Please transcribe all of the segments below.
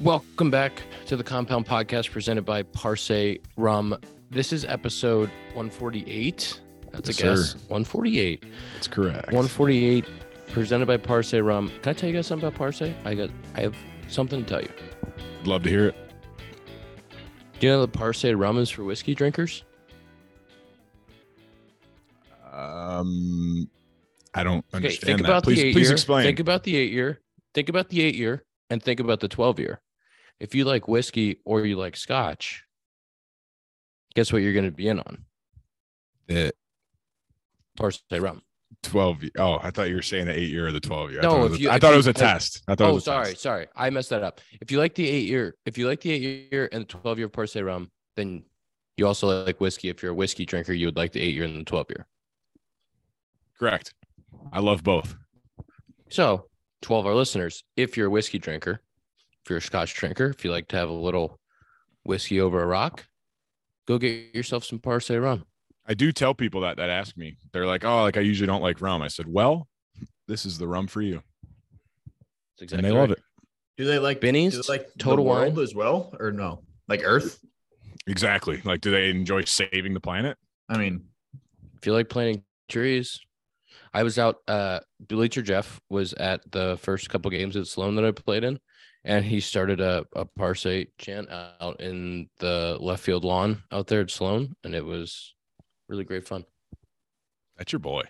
Welcome back to the Compound Podcast presented by Parce Rum. This is episode 148. That's Yes, a guess. sir. 148. That's correct. 148 presented by Parce Rum. Can I tell you guys something about Parce? I got I have something to tell you. Love to hear it. Do you know that Parce Rum is for whiskey drinkers? Um, I don't Okay, understand think that. about please, the eight please year. explain. Think about the eight year. Think about the eight year and think about the 12 year. If you like whiskey or you like scotch, guess what you're going to be in on? the Parce Rum. twelve. Oh, I thought you were saying the eight year or the twelve year. I No, thought it was, a- I thought you- it was a if- test. I thought it Oh, sorry, test. sorry. I messed that up. If you like the eight year, if you like the eight year and the 12 year Parce rum, then you also like whiskey. If you're a whiskey drinker, you would like the eight year and the 12 year. Correct. I love both. So, 12 our listeners, if you're a whiskey drinker, if you're a scotch drinker, if you like to have a little whiskey over a rock, go get yourself some Parce rum. I do tell people that that ask me. They're like, "Oh, like I usually don't like rum." I said, "Well, this is the rum for you," That's exactly and they love it. Do they like Benny's, do they like Total the world Wine? as well, or no? Like Earth? Exactly. Like, do they enjoy saving the planet? I mean, If you like planting trees, I was out. Uh, Bleacher Jeff was at the first couple games at Sloan that I played in, and he started a a Parce chant out in the left field lawn out there at Sloan, and it was really great fun. That's your boy.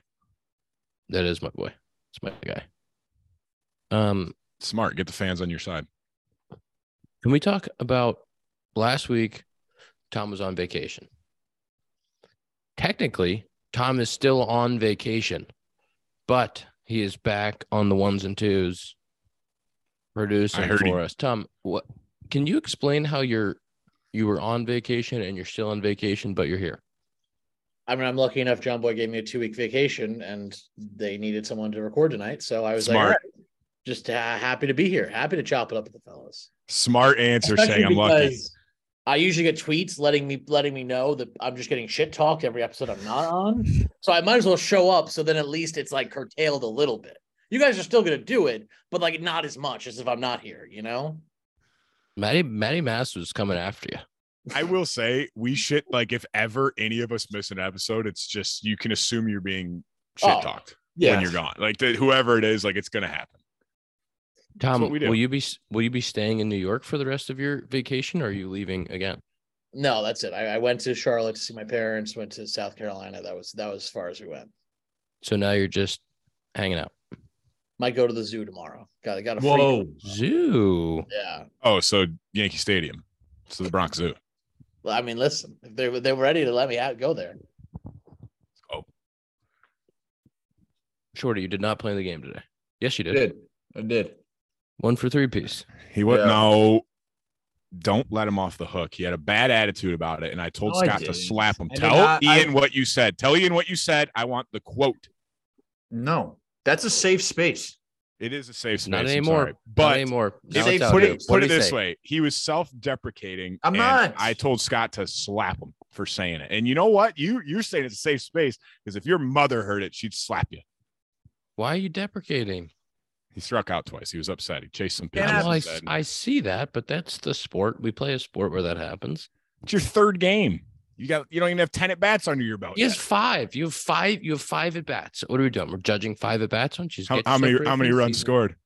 That is my boy. It's my guy. Um, Smart. Get the fans on your side. can we talk about last week? Tom was on vacation. Technically, Tom is still on vacation, but he is back on the ones and twos producing for he- us. Tom, what can you explain how you're you were on vacation and you're still on vacation, but you're here? I mean, I'm lucky enough. John Boy gave me a two week vacation, and they needed someone to record tonight. So I was like, Smart. all right, just uh, happy to be here, happy to chop it up with the fellas. Smart answer Especially saying I'm lucky. I usually get tweets letting me letting me know that I'm just getting shit talked every episode I'm not on. So I might as well show up. So then at least it's like curtailed a little bit. You guys are still gonna do it, but like not as much as if I'm not here. You know? Matty Matty Mass was coming after you. I will say we shit like if ever any of us miss an episode, it's just you can assume you're being shit Oh, talked yeah. when you're gone. Like the, whoever it is, like it's gonna happen. Tom, we will you be will you be staying in New York for the rest of your vacation, or are you leaving again? No, that's it. I, I went to Charlotte to see my parents. Went to South Carolina. That was that was as far as we went. So now you're just hanging out. Might go to the zoo tomorrow. Got got a free- Whoa. Zoo. Yeah. Oh, so Yankee Stadium, so the Bronx Zoo. Well, I mean, listen, if they were they were ready to let me out, go there. Oh, Shorty, you did not play the game today. Yes, you I did. did. I did. One for three piece. He was Yeah. no. Don't let him off the hook. He had a bad attitude about it, and I told No, I Scott to slap him. I Tell not- I- Ian what you said. Tell Ian what you said. I want the quote. No, that's a safe space. It is a safe space. Not anymore. sorry. Not But anymore. if- Now Say- put it put it this say? way. He was self-deprecating. I'm and not. I told Scott to slap him for saying it. And you know what? You you're saying it's a safe space because if your mother heard it, she'd slap you. Why are you deprecating? He struck out twice. He was upset. He chased some Yeah, pitches. Well, I. I see that, but that's the sport. We play a sport where that happens. It's your third game. You got you don't even have 10 at bats under your belt. He has yet. five. You have five. You have five at bats. What are we doing? We're judging five at bats. Don't you? How, how many how many runs season? scored?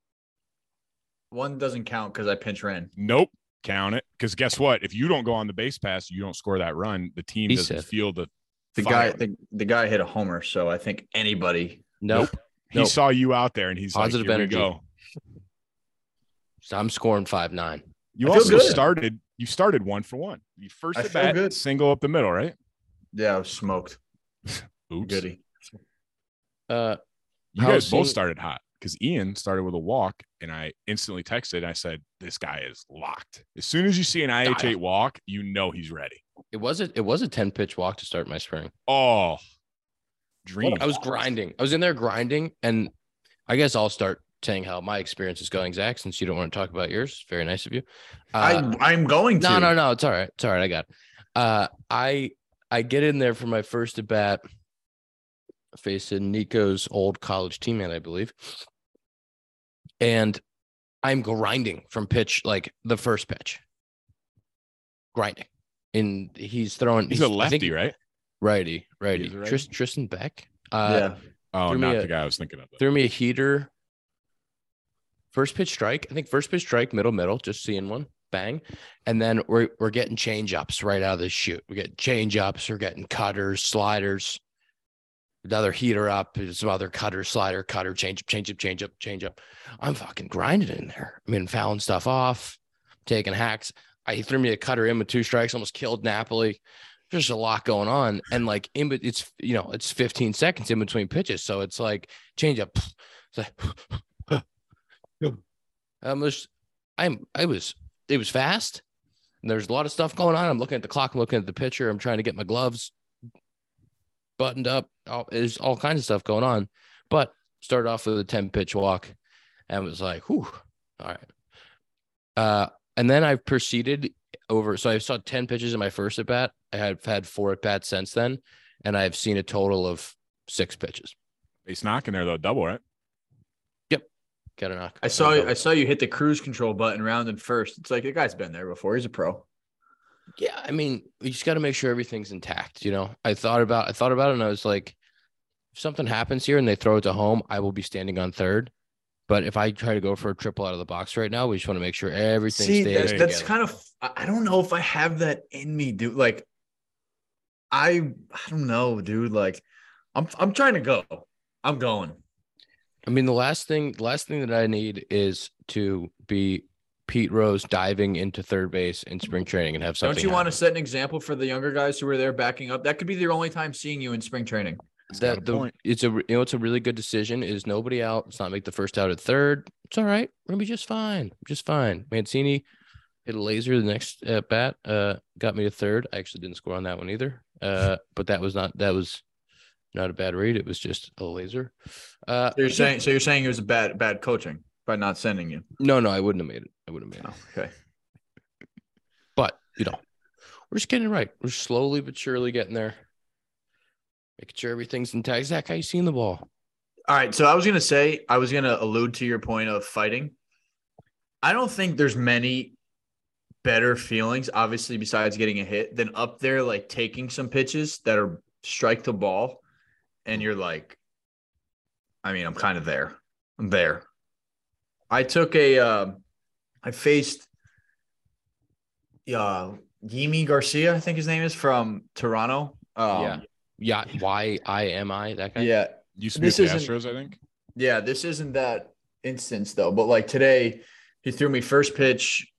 One doesn't count because I pinch ran. Nope. Count it. Because guess what? If you don't go on the base pass, you don't score that run. The team He doesn't said. feel the The fire. guy, the, the guy hit a homer, so I think anybody. Nope. He Nope. saw you out there and he's Positive like, Here energy. we go. So I'm scoring five nine. You I also good. started you started one for one. You first I at bat, good. single up the middle, right? Yeah, I was smoked. Oops. Goody. Uh, You How's guys both seeing- started hot. because Ian started with a walk, and I instantly texted. And I said, "This guy is locked. As soon as you see an IH8 walk, you know he's ready." It was a it was a 10 pitch walk to start my spring. Oh, dream! I was grinding. I was in there grinding, and I guess I'll start saying how my experience is going, Zack, since you don't want to talk about yours. Very nice of you. Uh, I I'm going to. no, no, no. It's all right. It's all right. I got it. Uh, I I get in there for my first at bat, facing Nico's old college teammate, I believe, and I'm grinding from pitch like the first pitch, grinding, and he's throwing. He's a I think- lefty, right? Righty, righty. Righty? Tristan Beck. Uh, Yeah. Oh, not a- the guy I was thinking of. though. threw me a heater. First pitch strike. I think first pitch strike, middle, middle, just seeing one. Bang. And then we're we're getting change ups right out of the shoot. We get change ups, we're getting cutters, sliders, another heater up, some other cutter, slider, cutter, change up, change up, change up, change up. I'm fucking grinding in there. I mean, fouling stuff off, taking hacks. I he threw me a cutter in with two strikes, almost killed Napoli. There's a lot going on. And like in but it's you know, it's 15 seconds in between pitches. So it's like change up. It's like I'm just I'm I was it was fast. And there's a lot of stuff going on. I'm looking at the clock, I'm looking at the pitcher, I'm trying to get my gloves buttoned up. All, there's all kinds of stuff going on. But started off with a 10 pitch walk and was like, whew, all right. Uh and then I've proceeded over. So I saw 10 pitches in my first at bat. I have had four at bats since then, and I've seen a total of six pitches. He's knocking there though, double right. Got a knock. I saw you, I saw you hit the cruise control button rounded first. It's like the guy's been there before. He's a pro. Yeah, I mean, you just got to make sure everything's intact. You know, I thought about I thought about it, and I was like, if something happens here and they throw it to home, I will be standing on third. But if I try to go for a triple out of the box right now, we just want to make sure everything See, stays that's, that's kind of I I don't know if I have that in me, dude. Like, I I don't know, dude. Like, I'm I'm trying to go. I'm going. I mean, the last thing, the last thing that I need is to be Pete Rose diving into third base in spring training and have something. Don't you want to set an example for the younger guys who were there backing up? That could be their only time seeing you in spring training. He's got a that the point. it's a you know it's a really good decision. Is nobody out? Let's not make the first out at third. It's all right. We're gonna be just fine. Just fine. Mancini hit a laser the next at bat. Uh, got me to third. I actually didn't score on that one either. Uh, but that was not that was not a bad read. It was just a laser. Uh, So you're saying so you're saying it was a bad bad coaching by not sending you. no, no, I wouldn't have made it. I wouldn't have made it. Oh, okay. But you know, we're just getting it right. We're slowly but surely getting there. Making sure everything's intact. Zack, how you seeing the ball? All right. So I was gonna say I was gonna allude to your point of fighting. I don't think there's many better feelings, obviously, besides getting a hit, than up there like taking some pitches that are strike the ball, and you're like, I mean, I'm kind of there. I'm there. I took a, uh, I faced, uh, Yimi Garcia, I think his name is from Toronto. Um, Yeah. Yeah, Y I M I. That guy. yeah, Used to be This the isn't- Astros, I think. Yeah, this isn't that instance though. But like today, he threw me first pitch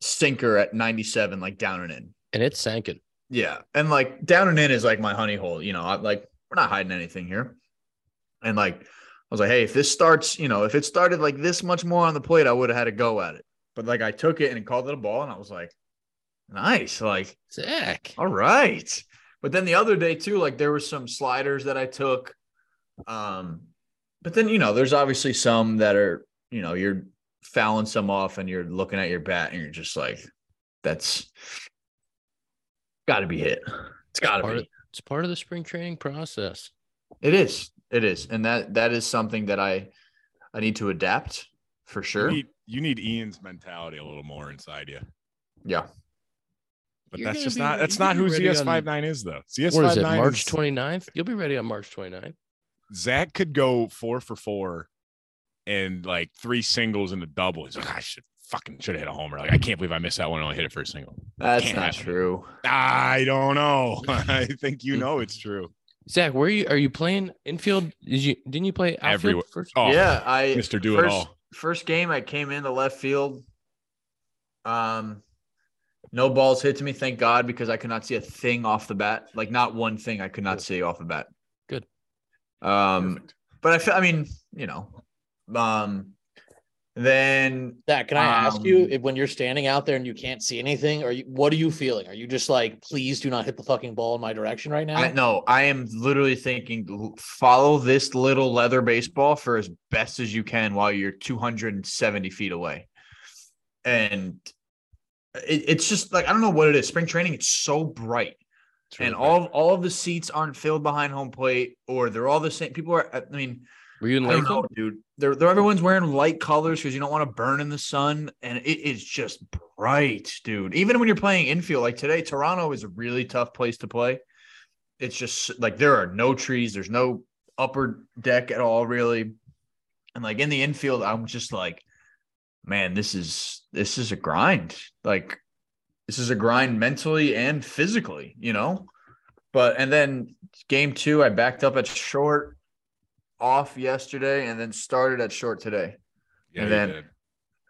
sinker at 97, like down and in. and it's sanking. Yeah. And like down and in is like my honey hole. You know, I like we're not hiding anything here. And like I was like, hey, if this starts, you know, if it started like this much more on the plate, I would have had a go at it. But like I took it and called it a ball, and I was like, nice. Like, sick. all right. But then the other day too, like there was some sliders that I took. Um, but then you know, there's obviously some that are, you know, you're fouling some off and you're looking at your bat and you're just like, that's gotta be hit. It's gotta part be. Of- It's part of the spring training process. It is. It is. And that that is something that I I need to adapt for sure. You need, you need Ian's mentality a little more inside you. Yeah. But You're that's just be- not that's not gonna who be ready on- ZS59 is though. ZS59 What is it? March is- 29th? You'll be ready on March 29th. Zack could go four for four and like three singles and a double. He's like, I should fucking should have hit a homer. Like, I can't believe I missed that one and only hit it for a single. That's Can't not happen. true. I don't know. I think you know it's true. Zack, where are you? Are you playing infield? Did you didn't you play outfield Everywhere. first? Oh, yeah, I Mr. Do It first, All. First game, I came into left field. Um, no balls hit to me, thank God, because I could not see a thing off the bat. Like not one thing I could not see off the bat. Good. Um, Perfect. but I feel, I mean, you know, Um, then That can I ask you Um, if when you're standing out there and you can't see anything, are you what are you feeling? Are you just like, please do not hit the fucking ball in my direction right now? I no, I am literally thinking follow this little leather baseball for as best as you can while you're 270 feet away. And it, it's just like I don't know what it is. Spring training, it's so bright. It's really and bright. all all of the seats aren't filled behind home plate, or they're all the same. People are. I mean, were you in Lakeland? know, dude. They're, they're everyone's wearing light colors because you don't want to burn in the sun, and it is just bright, dude. Even when you're playing infield, like today, Toronto is a really tough place to play. It's just like there are no trees, there's no upper deck at all, really, and like in the infield, I'm just like, man, this is this is a grind. Like this is a grind mentally and physically, you know. But and then game two, I backed up at short off yesterday and then started at short today. Yeah, And then- did.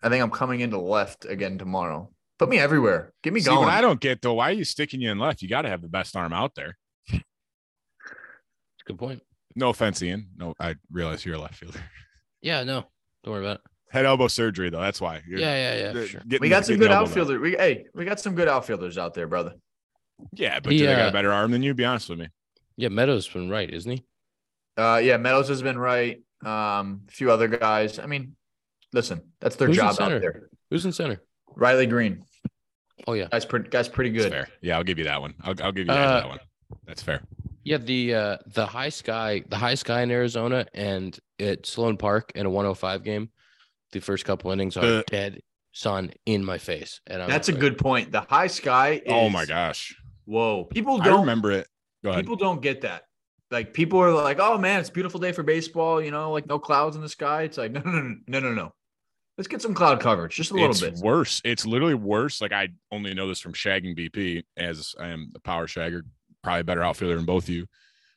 I think I'm coming into left again tomorrow. Put me everywhere. Get me See, going. what I don't get though, why are you sticking you in left? You got to have the best arm out there. Good point. No offense, Ian. No, I realize you're a left fielder. Yeah, no, don't worry about it. Head elbow surgery though. That's why. You're- Yeah, yeah, yeah, sure. getting we got some good the outfielders. We hey, we got some good outfielders out there, brother. Yeah, but He, do they got uh, a better arm than you? Be honest with me. Yeah, Meadows been right, isn't he? Uh yeah, Meadows has been right. Um, a few other guys. I mean, listen, that's their Who's job out there. Who's in center? Riley Greene. Oh yeah, Guy's pretty guy's pretty That's good. fair. Yeah, I'll give you that one. I'll, I'll give you Uh, that one. That's fair. yeah. The uh the high sky, the high sky in Arizona and at Sloan Park in a 105 game, the first couple innings are Uh, dead sun in my face, and I'm That's a good point. The high sky is Oh my gosh. Whoa. People don't remember it. Go ahead. people don't get that. Like people are like, "Oh man, it's a beautiful day for baseball." You know, like no clouds in the sky. It's like, no, no, no, no, no, no. Let's get some cloud coverage, just a little it's bit. worse. It's literally worse. Like I only know this from shagging BP, as I am the power shagger, probably a better outfielder than both of you.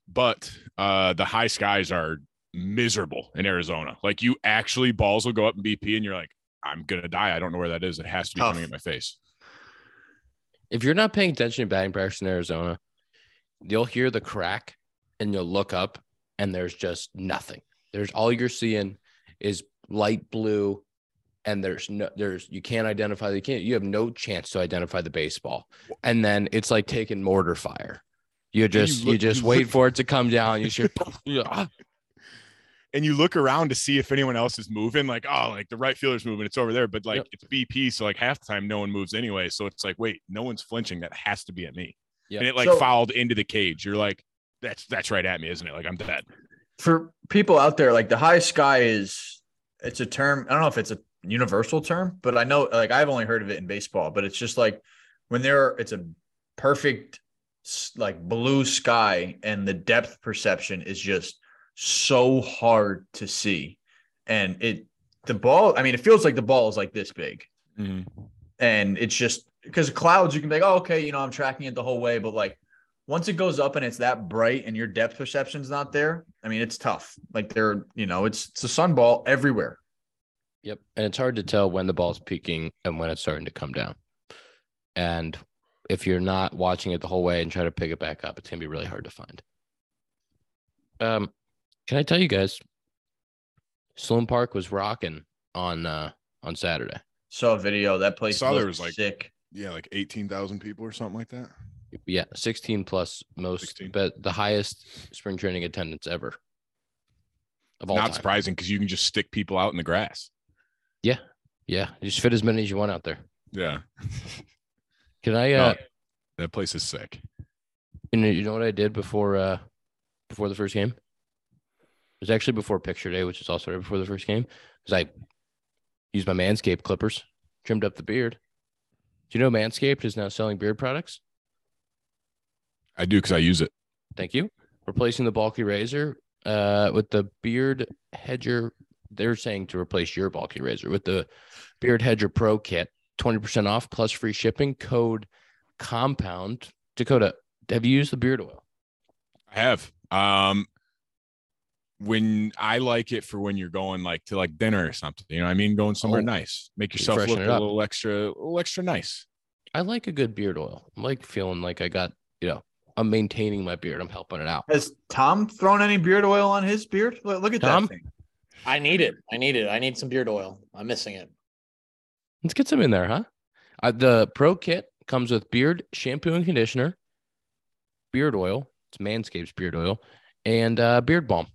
But uh the high skies are miserable in Arizona. Like you actually balls will go up in BP, and you're like, I'm gonna die. I don't know where that is. It has to be Tough. coming at my face. if you're not paying attention to batting practice in Arizona, you'll hear the crack and you'll look up and there's just nothing. There's all you're seeing is light blue and there's no there's you can't identify you can't you have no chance to identify the baseball. And then it's like taking mortar fire. You just you, look- just you wait look- for it to come down. You should yeah. And you look around to see if anyone else is moving, like, oh, like the right fielder's moving, it's over there. But like Yep. it's BP, so like half the time no one moves anyway. So it's like, wait, no one's flinching. That has to be at me. Yep. And it like So- fouled into the cage. You're like, that's that's right at me, isn't it? Like I'm dead. For people out there, like the high sky is it's a term. I don't know if it's a universal term, but I know like I've only heard of it in baseball, but it's just like when there it's a perfect like blue sky and the depth perception is just so hard to see. And it the ball, I mean, it feels like the ball is like this big. Mm-hmm. and it's just because clouds you can be like oh okay you know i'm tracking it the whole way but like once it goes up and it's that bright and your depth perception's not there i mean it's tough like they're you know it's it's a sun ball everywhere Yep. And it's hard to tell when the ball's peaking and when it's starting to come down. And if you're not watching it the whole way and try to pick it back up, it's gonna be really hard to find. Um, can I tell you guys, Sloan Park was rocking on uh on Saturday. saw a video that place Saw there looked was, like, sick Yeah, like eighteen thousand people or something like that. Yeah, 16 plus most 16. but the highest spring training attendance ever. Of all Not time. surprising because you can just stick people out in the grass. Yeah. Yeah. Just fit as many as you want out there. Yeah, Can I No. uh that place is sick. You know, you know what I did before uh before the first game? It was actually before picture day, which is also right before the first game. Because I used my Manscaped clippers, trimmed up the beard. Do you know Manscaped is now selling beard products? I do because I use it. Thank you. Replacing the bulky razor uh with the beard hedger. They're saying to replace your bulky razor with the beard hedger pro kit, 20% off plus free shipping. Code compound. Dakota, have you used the beard oil? I have. Um, when I like it for when you're going like to like dinner or something, you know, what I mean, going somewhere Oh. nice, make yourself look a little extra, a little extra nice. I like a good beard oil. I like feeling like I got, you know, I'm maintaining my beard. I'm helping it out. has tom thrown any beard oil on his beard look, look at Tom? that thing I need it. I need it. I need some beard oil. I'm missing it. Let's get some in there, huh? Uh, the pro kit comes with beard shampoo and conditioner, beard oil. It's Manscaped's beard oil, and uh, beard balm.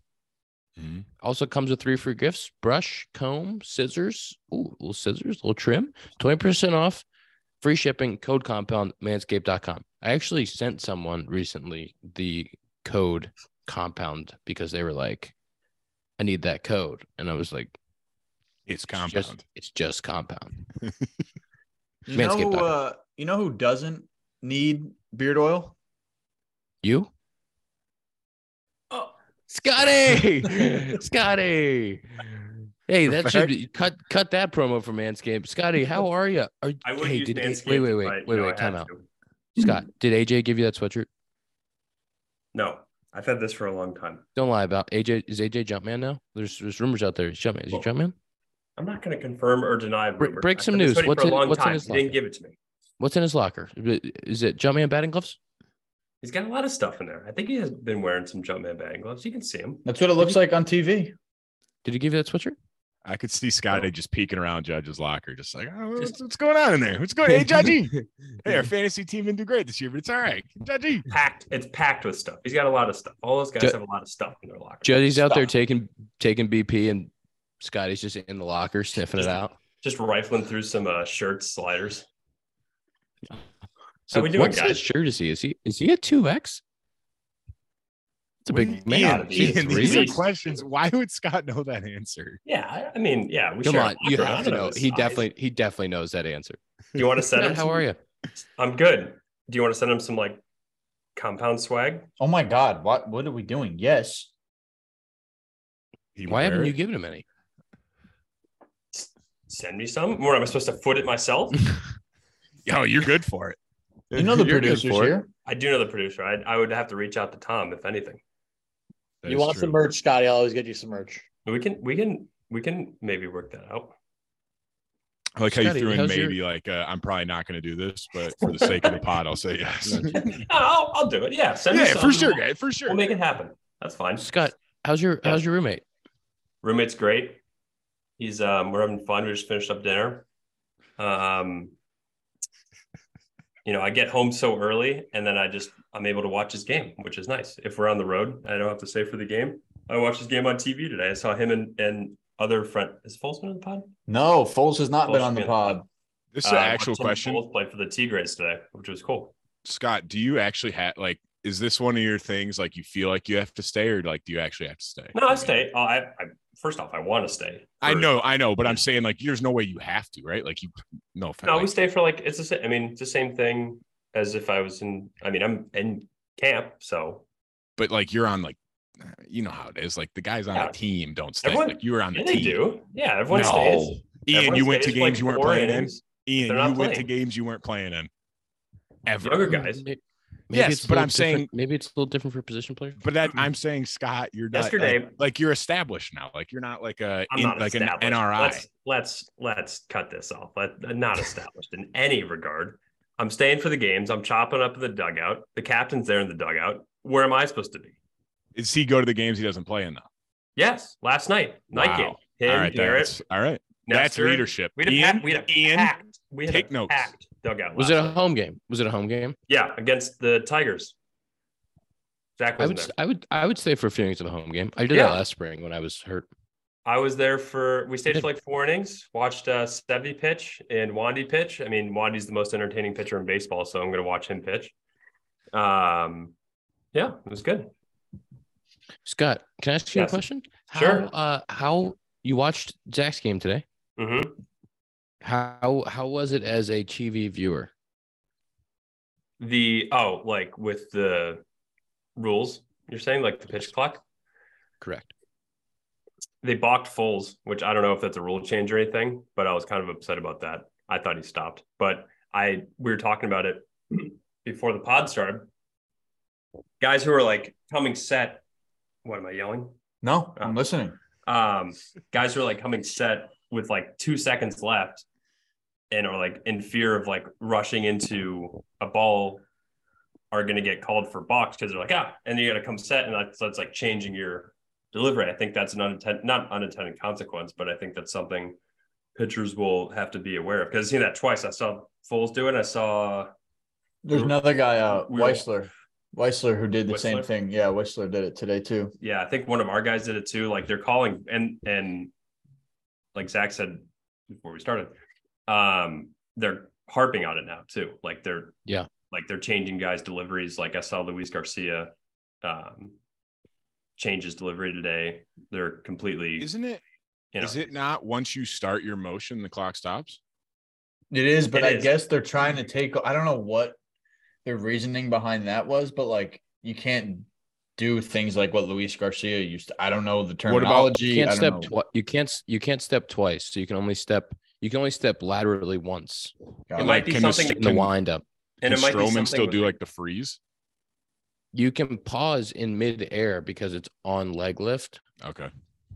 Mhm. Also comes with three free gifts: brush, comb, scissors. Ooh, little scissors, little trim. Twenty percent off, free shipping. Code compound manscaped.com. I actually sent someone recently the code compound because they were like, "I need that code," and I was like, It's "It's compound. just, it's just compound." You know, who, uh, you know who doesn't need beard oil? You? Oh, Scotty, Scotty. Hey, that Perfect. should be, cut cut that promo for Manscaped. Scotty, how are you? Are, I would hey, use did A- Manscaped. wait, wait, wait, if wait, you wait, I time out. to. Scott, did AJ give you that sweatshirt? No, I've had this for a long time. Don't lie about AJ. Is AJ Jumpman now? There's there's rumors out there. He's Jumpman. Is he Well, Jumpman? I'm not going to confirm or deny. Break- rumor. break some news. What's in- what's in time. his He didn't locker? give it to me. What's in his locker? Is it Jumpman batting gloves? He's got a lot of stuff in there. I think he has been wearing some Jumpman batting gloves. You can see him. that's what it looks like on TV. Did he give you that sweatshirt? I could see Scotty just peeking around Judge's locker, just like, oh, what's, what's going on in there? What's going? Hey, Judgy. hey, our fantasy team didn't do great this year, but it's all right. Judgy. Packed. It's packed with stuff. He's got a lot of stuff. All those guys Ju- have a lot of stuff in their locker. Juddy's out there taking taking BP, and Scotty's just in the locker sniffing it out. Just rifling through some uh, shirts, sliders. So we doing, what size guys? shirt is he? Is he is he a two X? It's a big you- man. Ian, Ian, Ian, these are questions. Why would Scott know that answer? Yeah, I, I mean, yeah. We Come on, you have to know. He size. definitely he definitely knows that answer. Do you want to send Yeah, him? how some- are you? I'm good. Do you want to send him some like compound swag? Oh my God, what what are we doing? Yes. He Why haven't wear you given him any? Send me some. What am I supposed to foot it myself? Oh, you're good for it. You know the You're producers here. I do know the producer. I, I would have to reach out to Tom if anything. That you want true. some merch, Scotty? I'll always get you some merch. We can we can we can maybe work that out. I like how Scotty, you threw in how's your- maybe like uh, I'm probably not going to do this, but for the sake of the pod, I'll say yes. No, I'll, I'll do it. Yeah, send me yeah, for sure, guy, for sure. we'll make it happen. That's fine. Scott, how's your Yeah. how's your roommate? Roommate's great. He's um we're having fun. We just finished up dinner. Um you know, I get home so early and then I just I'm able to watch his game, which is nice. If we're on the road, I don't have to stay for the game. I watched his game on TV today. I saw him and and other friend is Foles been on the pod? No, Foles has not been on the been on the pod. This is Uh, an actual watched him and question, Foles play for the Tigers today, which was cool. Scott. Do you actually have like? Is this one of your things? Like you feel like you have to stay, or like do you actually have to stay? No, I stay. Oh, I, I first off, I want to stay. I know, I know, but I'm saying like there's no way you have to, right? Like you, no, No, we stay for like it's the same. I mean, it's the same thing as if I was in. I mean, I'm in camp, so but like you're on like, you know how it is. Like the guys on Yeah. the team don't stay. Everyone- like you were on the yeah, they team. do. Yeah, everyone No. stays. Ian, Everyone you went to stays for, like, games you weren't four playing in. Ian, you not went to games you weren't playing in. Ever. Younger guys. Maybe Yes, it's a but little I'm saying- different- maybe it's a little different for position players. But that I'm saying, Scott, you're not Yesterday- like, like you're established now. Like you're not like a I'm in- not like an. NRI. Let's let's let's cut this off. Let, not established in any regard. I'm staying for the games. I'm chopping up in the dugout. The captain's there in the dugout. Where am I supposed to be? Is he go to the games he doesn't play in though? Yes, last night, night Wow. game. Him, all right, Garrett, that's all right. That's leadership. We had a, Ian, pack, we had a Ian, packed. We had take a notes. packed dugout. Was it a night. home game? Was it a home game? Yeah, against the Tigers. Zack I would there. I would I would stay for a few innings of a home game. I did Yeah. that last spring when I was hurt. I was there for we stayed for like four innings, watched uh Stevie pitch and Wandy pitch. I mean, Wandy's the most entertaining pitcher in baseball, so I'm gonna watch him pitch. Um yeah, it was good. Scott, can I ask you Yes. a question? How, Sure. Uh, how you watched Zack's game today? Mm-hmm. How how was it as a TV viewer? The oh, like with the rules, you're saying like the pitch clock? Correct. They balked Foles, which I don't know if that's a rule change or anything, but I was kind of upset about that. I thought he stopped, but I we were talking about it before the pod started. Guys who are like coming set. What am I yelling? No, I'm listening. um, guys who are like coming set with like two seconds left and are like in fear of like rushing into a ball are going to get called for balks because they're like ah and you got to come set and that's, that's like changing your delivery. I think that's an unintended, not unintended consequence, but I think that's something pitchers will have to be aware of. Because I've seen that twice. I saw Foles do it. I saw There's another guy, uh, We all- Weissert. Weissert, who did the same thing. Yeah, Weissert did it today too. yeah, I think one of our guys did it too. Like they're calling and and like Zack said before we started, um, they're harping on it now too. Like they're Yeah. like they're changing guys' deliveries. Like I saw Luis Garcia um change his delivery today. They're completely Isn't it? you know Is it not once you start your motion, the clock stops? It is, but It I is. guess they're trying to take. I don't know what their reasoning behind that was, but like you can't do things like what Luis Garcia used to. I don't know the What about- terminology. You can't step know. twi- you can't you can't step twice. So you can only step you can only step laterally once Got It it. might be can the something- in the wind up. and Can it might be something still do like the freeze? You can pause in midair because it's on leg lift, Okay,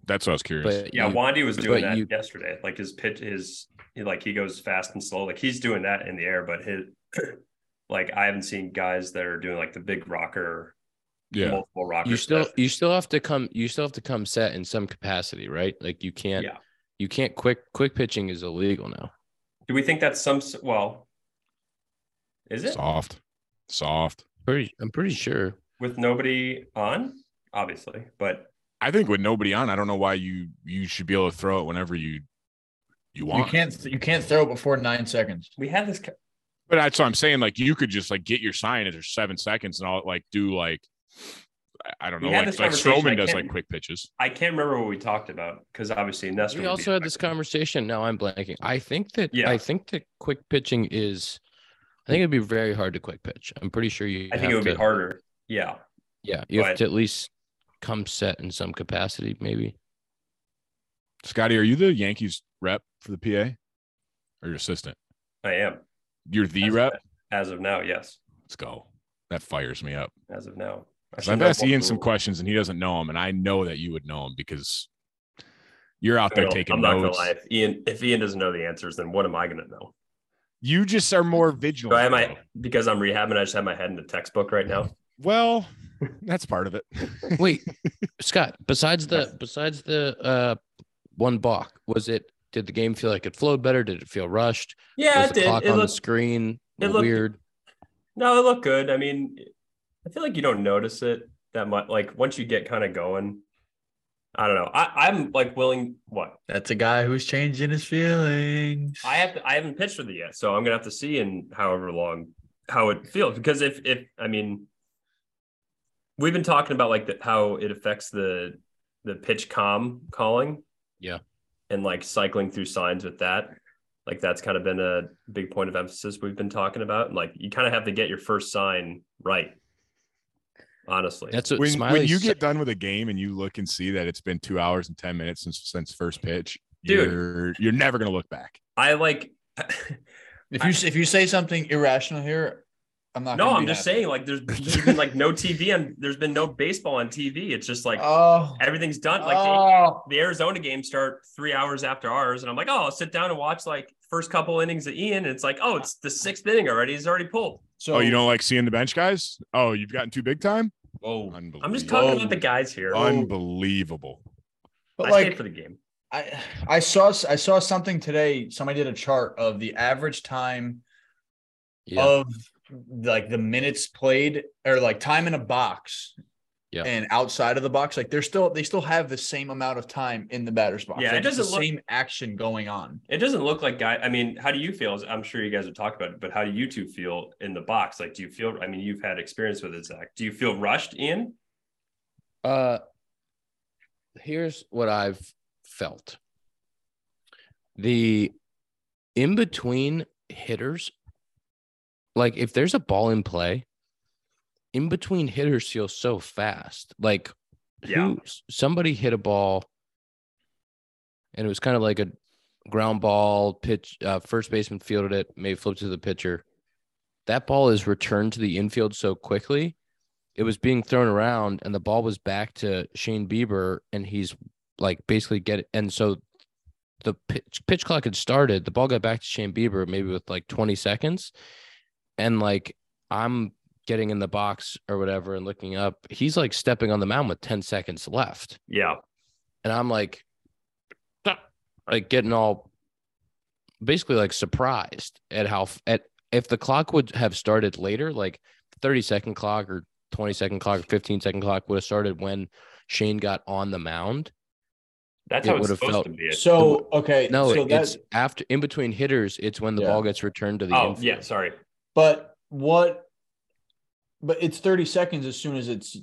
that's what I was curious. but Yeah, you- Wandy was doing that you- yesterday. Like his pitch, his he, like he goes fast and slow. Like he's doing that in the air, but his like I haven't seen guys that are doing like the big rocker, yeah, multiple rockers. you still that- you still have to come you still have to come set in some capacity, right? Like you can't yeah. you can't quick quick pitching is illegal now. Do we think that's some? Well, is it soft, soft. Pretty I'm pretty sure. with nobody on? Obviously, but I think with nobody on, I don't know why you you should be able to throw it whenever you you want. You can't. You can't throw it before nine seconds. we had this. co- But that's what I'm saying. Like you could just like get your sign at there's seven seconds and I'll like do like I- I don't know, like, this like conversation, I Stroman does like quick pitches. I can't remember what we talked about because obviously Nestor. We would be also had this conversation. Now I'm blanking. I think that Yeah. I think that quick pitching is I think it'd be very hard to quick pitch. I'm pretty sure you I think it would to, be harder. Yeah, Yeah, you have to at least come set in some capacity, maybe. Scotty, are you the Yankees rep for the PA or your assistant? I am You're the As- rep. as of now. Yes, Let's go. That fires me up. as of now. I 'Cause should I've know asked Ian some questions and he doesn't know them, and I know that you would know them because you're out there I'm taking not gonna notes. lie. If Ian, if Ian doesn't know the answers, then what am I gonna know? You just are more Do vigilant. I have my because I'm rehabbing? I just have my head in the textbook right now. Well, that's part of it. Wait, Scott, besides the besides the uh one balk, was it did the game feel like it flowed better? Did it feel rushed? Yeah, was it the did. clock It on looked the screen it looked- weird? no, it looked good. I mean, I feel like you don't notice it that much. Like once you get kind of going, I don't know. I, I'm like willing. What That's a guy who's changing his feelings. I have to, I haven't pitched with it yet, so I'm gonna have to see in however long how it feels. Because if if I mean, we've been talking about like the, how it affects the the PitchCom calling. Yeah. And like cycling through signs with that. Like that's kind of been a big point of emphasis we've been talking about. Like you kind of have to get your first sign right. Honestly. That's what When, when you get done with a game and you look and see that it's been two hours and ten minutes since since first pitch, Dude. you're you're never gonna look back. I like if you if you say something irrational here, I'm not. no, gonna I'm just happy. saying like there's, there's been like no TV and there's been no baseball on TV. It's just like Oh, everything's done. Like they- oh. the Arizona game start three hours after ours, and I'm like, oh, I'll sit down and watch like first couple innings of Ian. And it's like, oh, it's the sixth inning already. He's already pulled. So oh, you don't like seeing the bench guys? Oh, you've gotten too big time? Oh, Unbelievable. I'm just talking Whoa. about the guys here. Unbelievable. but I like stayed for the game. I I saw I saw something today. Somebody did a chart of the average time Yeah. of like the minutes played or like time in a box. Yeah. And outside of the box, like they're still they still have the same amount of time in the batter's box. Yeah, it Like, it's doesn't the look- same action going on. It doesn't look like guy. I mean, how do you feel? I'm sure you guys have talked about it, but how do you two feel in the box? Like, do you feel? I mean, you've had experience with it, Zack. Do you feel rushed, Ian? Uh, here's what I've felt. The in between hitters, like if there's a ball in play, in between hitters feel so fast. Like, Yeah. who, somebody hit a ball, and it was kind of like a ground ball pitch. Uh, first baseman fielded it, maybe flipped to the pitcher. That ball is returned to the infield so quickly it was being thrown around and the ball was back to Shane Bieber and he's like basically get it. And so the pitch, pitch clock had started. The ball got back to Shane Bieber maybe with like 20 seconds. And like I'm getting in the box or whatever and looking up, he's like stepping on the mound with 10 seconds left. Yeah. And I'm like, like getting all basically like surprised at how at if the clock would have started later, like 30 second clock or 20 second clock or 15 second clock would have started when Shane got on the mound. That's It how it's would've supposed felt- to be. So okay, No, so it- that's it's after in between hitters, it's when the Yeah. ball gets returned to the oh, infield. yeah. Sorry. but what? But it's thirty seconds as soon as it's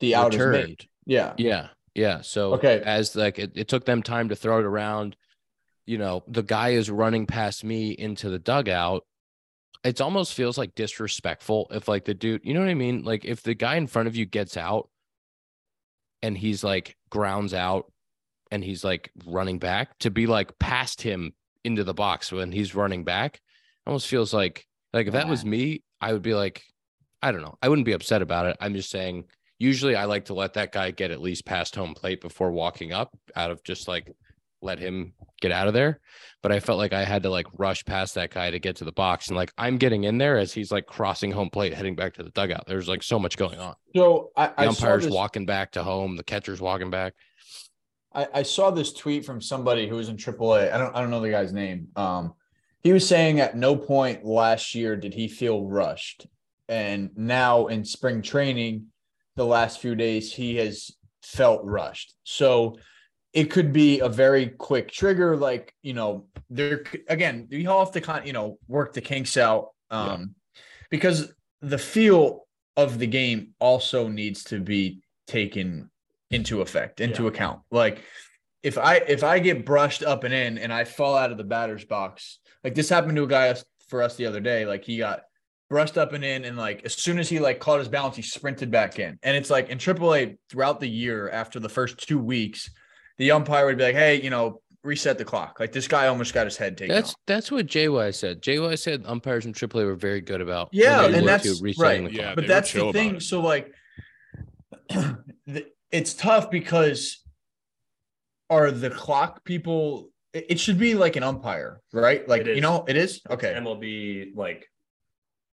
the out is made. Yeah. Yeah. Yeah. So Okay. as like it, it took them time to throw it around, you know, the guy is running past me into the dugout. It almost feels like disrespectful if like the dude, you know what I mean? Like if the guy in front of you gets out and he's like grounds out and he's like running back to be like past him into the box when he's running back, almost feels like like if that was me, I would be like, I don't know. I wouldn't be upset about it. I'm just saying usually I like to let that guy get at least past home plate before walking up out of just like let him get out of there. But I felt like I had to like rush past that guy to get to the box. And like I'm getting in there as he's like crossing home plate, heading back to the dugout. There's like so much going on. So I, The I saw umpire's this, walking back to home, the catcher's walking back. I, I saw this tweet from somebody who was in AAA. I don't I don't know the guy's name. Um, he was saying at no point last year did he feel rushed, and now in spring training, the last few days he has felt rushed. So it could be a very quick trigger. Like you know, there again you have to kind of, you know work the kinks out. Um, because the feel of the game also needs to be taken into effect into Yeah. account like if i if i get brushed up and in and i fall out of the batter's box like this happened to a guy for us the other day like he got brushed up and in and like as soon as he like caught his balance he sprinted back in and it's like in aaa throughout the year after the first two weeks the umpire would be like hey you know reset the clock like this guy almost got his head taken That's off. that's what JY said. JY said umpires in AAA were very good about Yeah, and that's to resetting right. the Yeah, but that's the thing. So like, it's tough because are the clock people? It it should be like an umpire, right? Like you know, it is okay. MLB like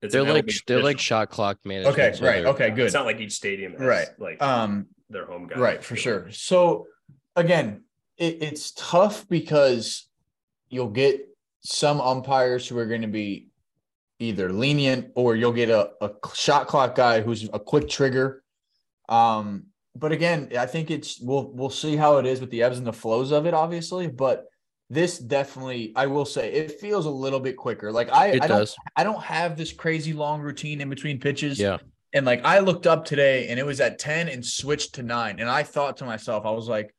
it's They're like MLB they're like shot clock management. Okay, so right. Okay, good. It's not like each stadium has Right. like Um, their home guy. right for sure. So again, it, it's tough because you'll get some umpires who are going to be either lenient or you'll get a, a shot clock guy who's a quick trigger. Um, but again, I think it's we'll we'll see how it is with the ebbs and the flows of it, obviously. But this definitely, I will say, it feels a little bit quicker. Like I, It I don't, does. I don't have this crazy long routine in between pitches. Yeah. And like I looked up today and it was at 10 and switched to nine. And I thought to myself, I was like,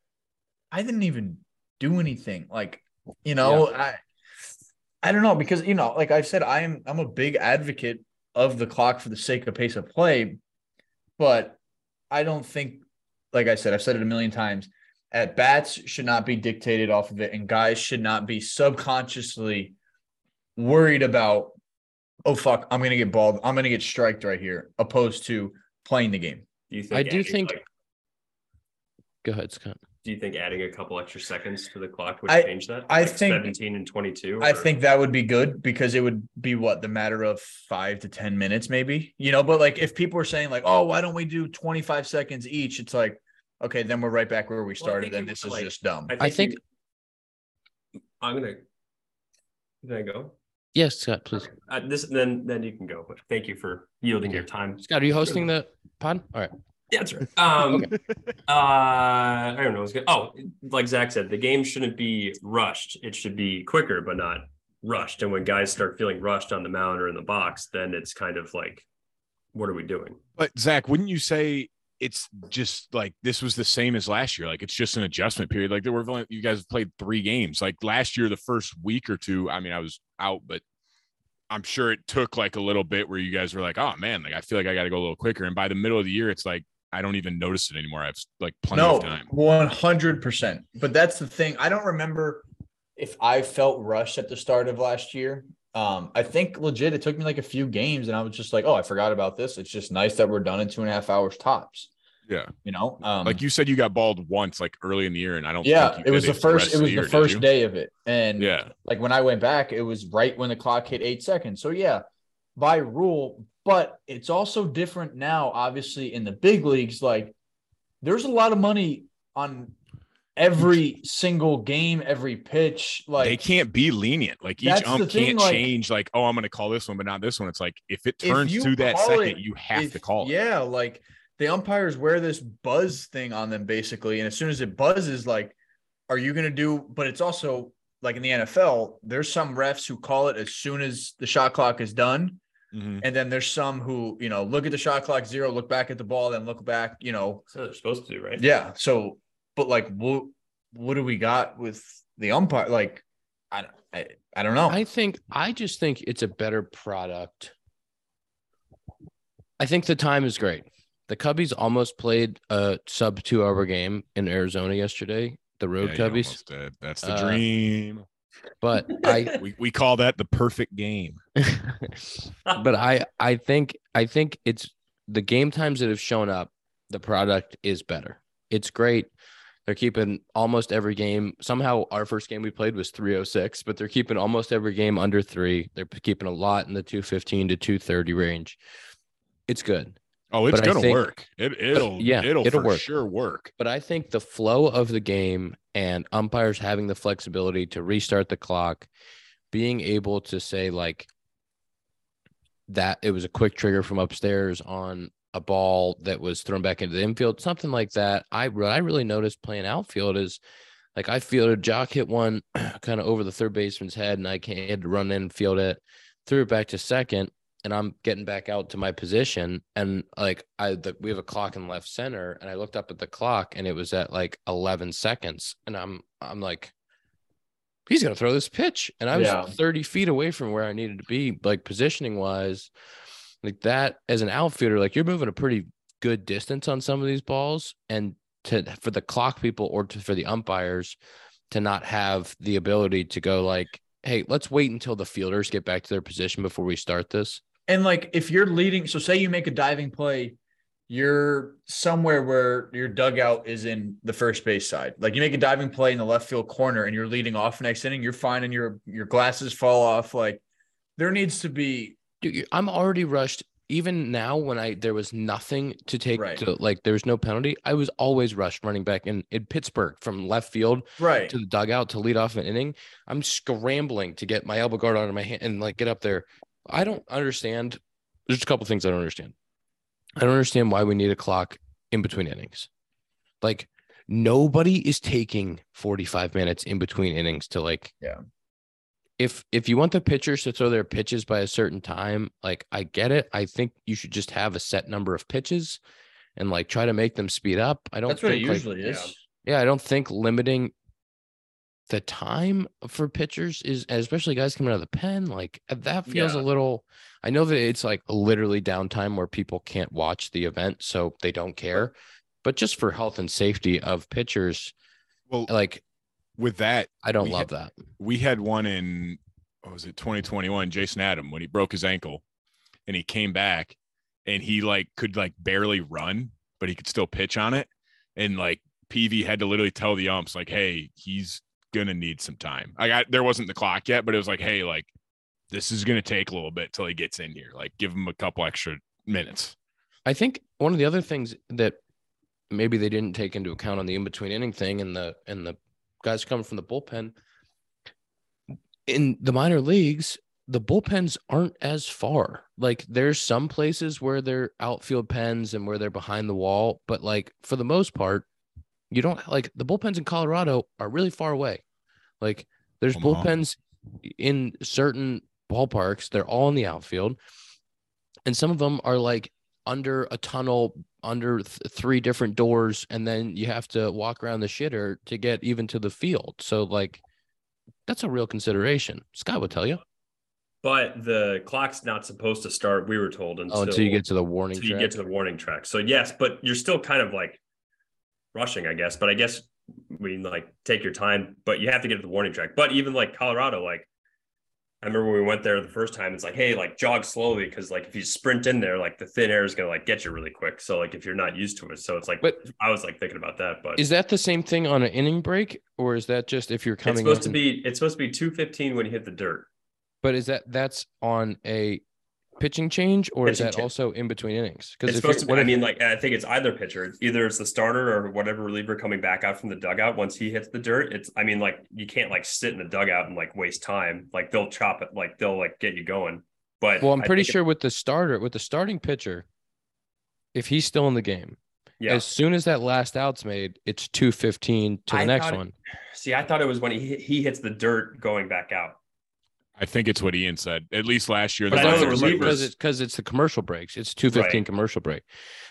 I didn't even do anything. Like, you know, I I don't know, because you know, like I've said, I am I'm a big advocate of the clock for the sake of pace of play, but I don't think, like I said, I've said it a million times, at bats should not be dictated off of it, and guys should not be subconsciously worried about, oh fuck, I'm gonna get balled, I'm gonna get striked right here, opposed to playing the game. Do you think I do adding, think- like, Go ahead, Scott. do you think adding a couple extra seconds to the clock would I- change that? I Like think- 17 and 22. I think that would be good because it would be what the matter of five to 10 minutes, maybe, you know. But like if people were saying, like, oh, why don't we do 25 seconds each? It's like, okay, then we're right back where we started. think Then it this is like- just dumb. I think- you- I'm gonna. Can I go? Yes, Scott, please. Uh, this then then you can go. But thank you for yielding your time. Scott, are you hosting the pod? All right. Yeah, that's right. Um, uh, I don't know. What's good. Oh, like Zack said, the game shouldn't be rushed. It should be quicker, but not rushed. And when guys start feeling rushed on the mound or in the box, then it's kind of like, what are we doing? But Zack, wouldn't you say it's just like this was the same as last year? Like it's just an adjustment period. Like there were only you guys played three games. Like last year, the first week or two, I mean, I was out, but I'm sure it took like a little bit where you guys were like, oh man, like I feel like I got to go a little quicker. And by the middle of the year, it's like I don't even notice it anymore. I have like plenty no, of time. 100%. But that's the thing. I don't remember if I felt rushed at the start of last year. Um, I think legit, it took me like a few games and I was just like, oh, I forgot about this. It's just nice that we're done in two and a half hours tops, Yeah. you know? Um, Like you said, you got balled once, like early in the year, and I don't. yeah, think it was the first, it was the year, did first day of it. And Yeah. like when I went back, it was right when the clock hit eight seconds. So yeah, by rule, but it's also different now, obviously, in the big leagues. Like, there's a lot of money on every single game, every pitch. Like, they can't be lenient. Like each ump thing, can't like- change. Like, oh, I'm going to call this one, but not this one. It's like if it turns you to that second, it- you have if- to call it. Yeah, like the umpires wear this buzz thing on them basically, and as soon as it buzzes, like, are you gonna do? But it's also like in the NFL, there's some refs who call it as soon as the shot clock is done, Mhm. and then there's some who you know look at the shot clock zero, look back at the ball, then look back, you know, So they're supposed to do, right? yeah. So, but like, what what do we got with the umpire? Like, I don't- I, I don't know. I think I just think it's a better product. I think the time is great. The Cubbies almost played a sub two hour game in Arizona yesterday. The road Yeah, cubbies did. that's the Uh, dream. but I We, we call that the perfect game. but I I think I think it's the game times that have shown up, the product is better. It's great. They're keeping almost every game. Somehow our first game we played was 306, but they're keeping almost every game under 3. They're keeping a lot in the 215 to 230 range. It's good. Oh, it's But gonna think- work. It it'll yeah, it'll, it'll for work. sure work. But I think the flow of the game and umpires having the flexibility to restart the clock, being able to say like that it was a quick trigger from upstairs on a ball that was thrown back into the infield, something like that. I what I really noticed playing outfield is like I fielded Jock hit one kind of over the third baseman's head, and I can't had to run in and field it, threw it back to second, and I'm getting back out to my position, and like I the, we have a clock in left center, and I looked up at the clock, and it was at like 11 seconds, and I'm I'm like. He's gonna throw this pitch, and I was Yeah. 30 feet away from where I needed to be, like positioning wise like that as an outfielder, like you're moving a pretty good distance on some of these balls, and to for the clock people or to, for the umpires to not have the ability to go like, hey, let's wait until the fielders get back to their position before we start this. And like if you're leading, so say you make a diving play, you're somewhere where your dugout is in the first base side. Like you make a diving play in the left field corner and you're leading off next inning, you're fine and your your glasses fall off. Like there needs to be Dude, I'm already rushed. Even now, when I there was nothing to take Right. to like there was no penalty, I was always rushed running back in in Pittsburgh from left field right. to the dugout to lead off an inning. I'm scrambling to get my elbow guard out of my hand and like get up there. I don't understand. There's a couple things I don't understand. I don't understand why we need a clock in between innings. Like nobody is taking 45 minutes in between innings to like Yeah. If if you want the pitchers to throw their pitches by a certain time, like I get it. I think you should just have a set number of pitches and like try to make them speed up. I don't That's what it think, like, usually is. yeah, I don't think limiting the time for pitchers is, especially guys coming out of the pen, like uh, that feels a little. I know that it's like literally downtime where people can't watch the event, so they don't care. But just for health and safety of pitchers, Well, like with that, I don't love ha- that. we had one in what was it 2021 jason adam when he broke his ankle and he came back and he like could like barely run but he could still pitch on it. And like pv had to literally tell the umps like hey he's gonna need some time. I got there wasn't the clock yet but it was like hey like this is gonna take a little bit till he gets in here. Like give him a couple extra minutes. I think one of the other things that maybe they didn't take into account on the in between inning thing and the and the guys coming from the bullpen in the minor leagues, the bullpens aren't as far. Like there's some places where they're outfield pens and where they're behind the wall, but like for the most part, you don't like the bullpens in Colorado are really far away. Like there's Omaha. bullpens in certain ballparks, they're all in the outfield. And some of them are like under a tunnel, under th- three different doors, and then you have to walk around the shitter to get even to the field. So like that's a real consideration. Scott would tell you. But the clock's not supposed to start. We were told oh, until, Oh, until you get to the warning until you get to the warning track. So yes, but you're still kind of like rushing, I guess. But I guess we like take your time, but you have to get to the warning track. But even like Colorado, like I remember when we went there the first time, it's like, hey, like jog slowly because like if you sprint in there, like the thin air is gonna like get you really quick. So like if you're not used to it, so it's like But- I was like thinking about that, but Is that the same thing on an inning break, or is that just if you're coming? it's supposed up to and- be it's supposed to be 215 when you hit the dirt. But is that that's on a pitching change, or is that change. also in between innings? Because it's supposed to be. what I mean, like I think it's either pitcher. Either it's the starter or whatever reliever coming back out from the dugout. Once he hits the dirt, it's. I mean, like you can't like sit in the dugout and like waste time. Like they'll chop it. Like they'll like get you going. But well, I'm pretty think it- sure with the starter, with the starting pitcher, if he's still in the game, Yeah. as soon as that last out's made, it's two fifteen to the I next thought it- one. See, I thought it was when he he hits the dirt going back out. I think it's what Ian said. At least last year, But the I know last the couple relievers- years. because it's because it's the commercial breaks. It's two fifteen Right. commercial break.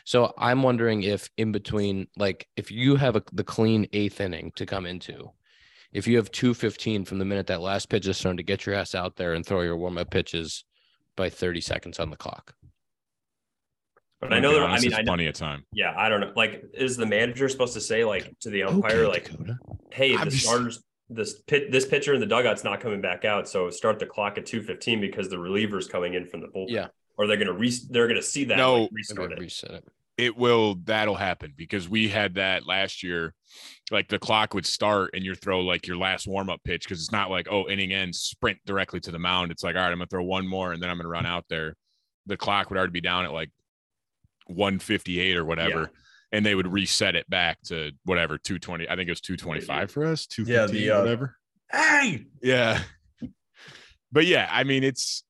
So I'm wondering if in between, like if you have a, the clean eighth inning to come into, if you have two fifteen from the minute that last pitch is thrown to get your ass out there and throw your warm up pitches by thirty seconds on the clock. But I know there. I mean, I know. plenty of time. Yeah, I don't know. Like, is the manager supposed to say like to the umpire, like, Dakota. "Hey, I'm the just- starters, this pit, this pitcher in the dugout's not coming back out, so start the clock at two fifteen because the reliever's coming in from the bullpen." Yeah. Or they're gonna re- they're gonna see that. No. like, restart it. reset it. It will. That'll happen because we had that last year. Like the clock would start and you throw like your last warm up pitch because it's not like oh inning ends sprint directly to the mound. It's like all right, I'm gonna throw one more and then I'm gonna run out there. The clock would already be down at like 158 or whatever. And they would reset it back to whatever 220. I think it was 225 for us, 215, uh, whatever. Hey, Yeah. But yeah, I mean, it's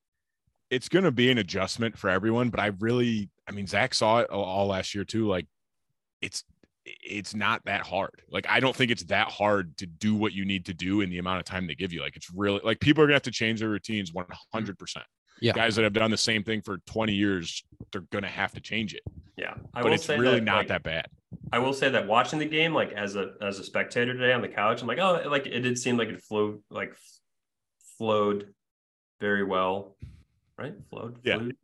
it's gonna be an adjustment for everyone. But I really, I mean, Zack saw it all, last year too. Like, it's it's not that hard. Like, I don't think it's that hard to do what you need to do in the amount of time they give you. Like, it's really like people are gonna have to change their routines 100. Percent Yeah. guys that have done the same thing for 20 years, they're gonna have to change it. Yeah, I but it's say really that, not like, that bad. I will say that watching the game, like as a as a spectator today on the couch, I'm like, oh, like it did seem like it flowed, like flowed very well, right? Flowed, Yeah. flowed,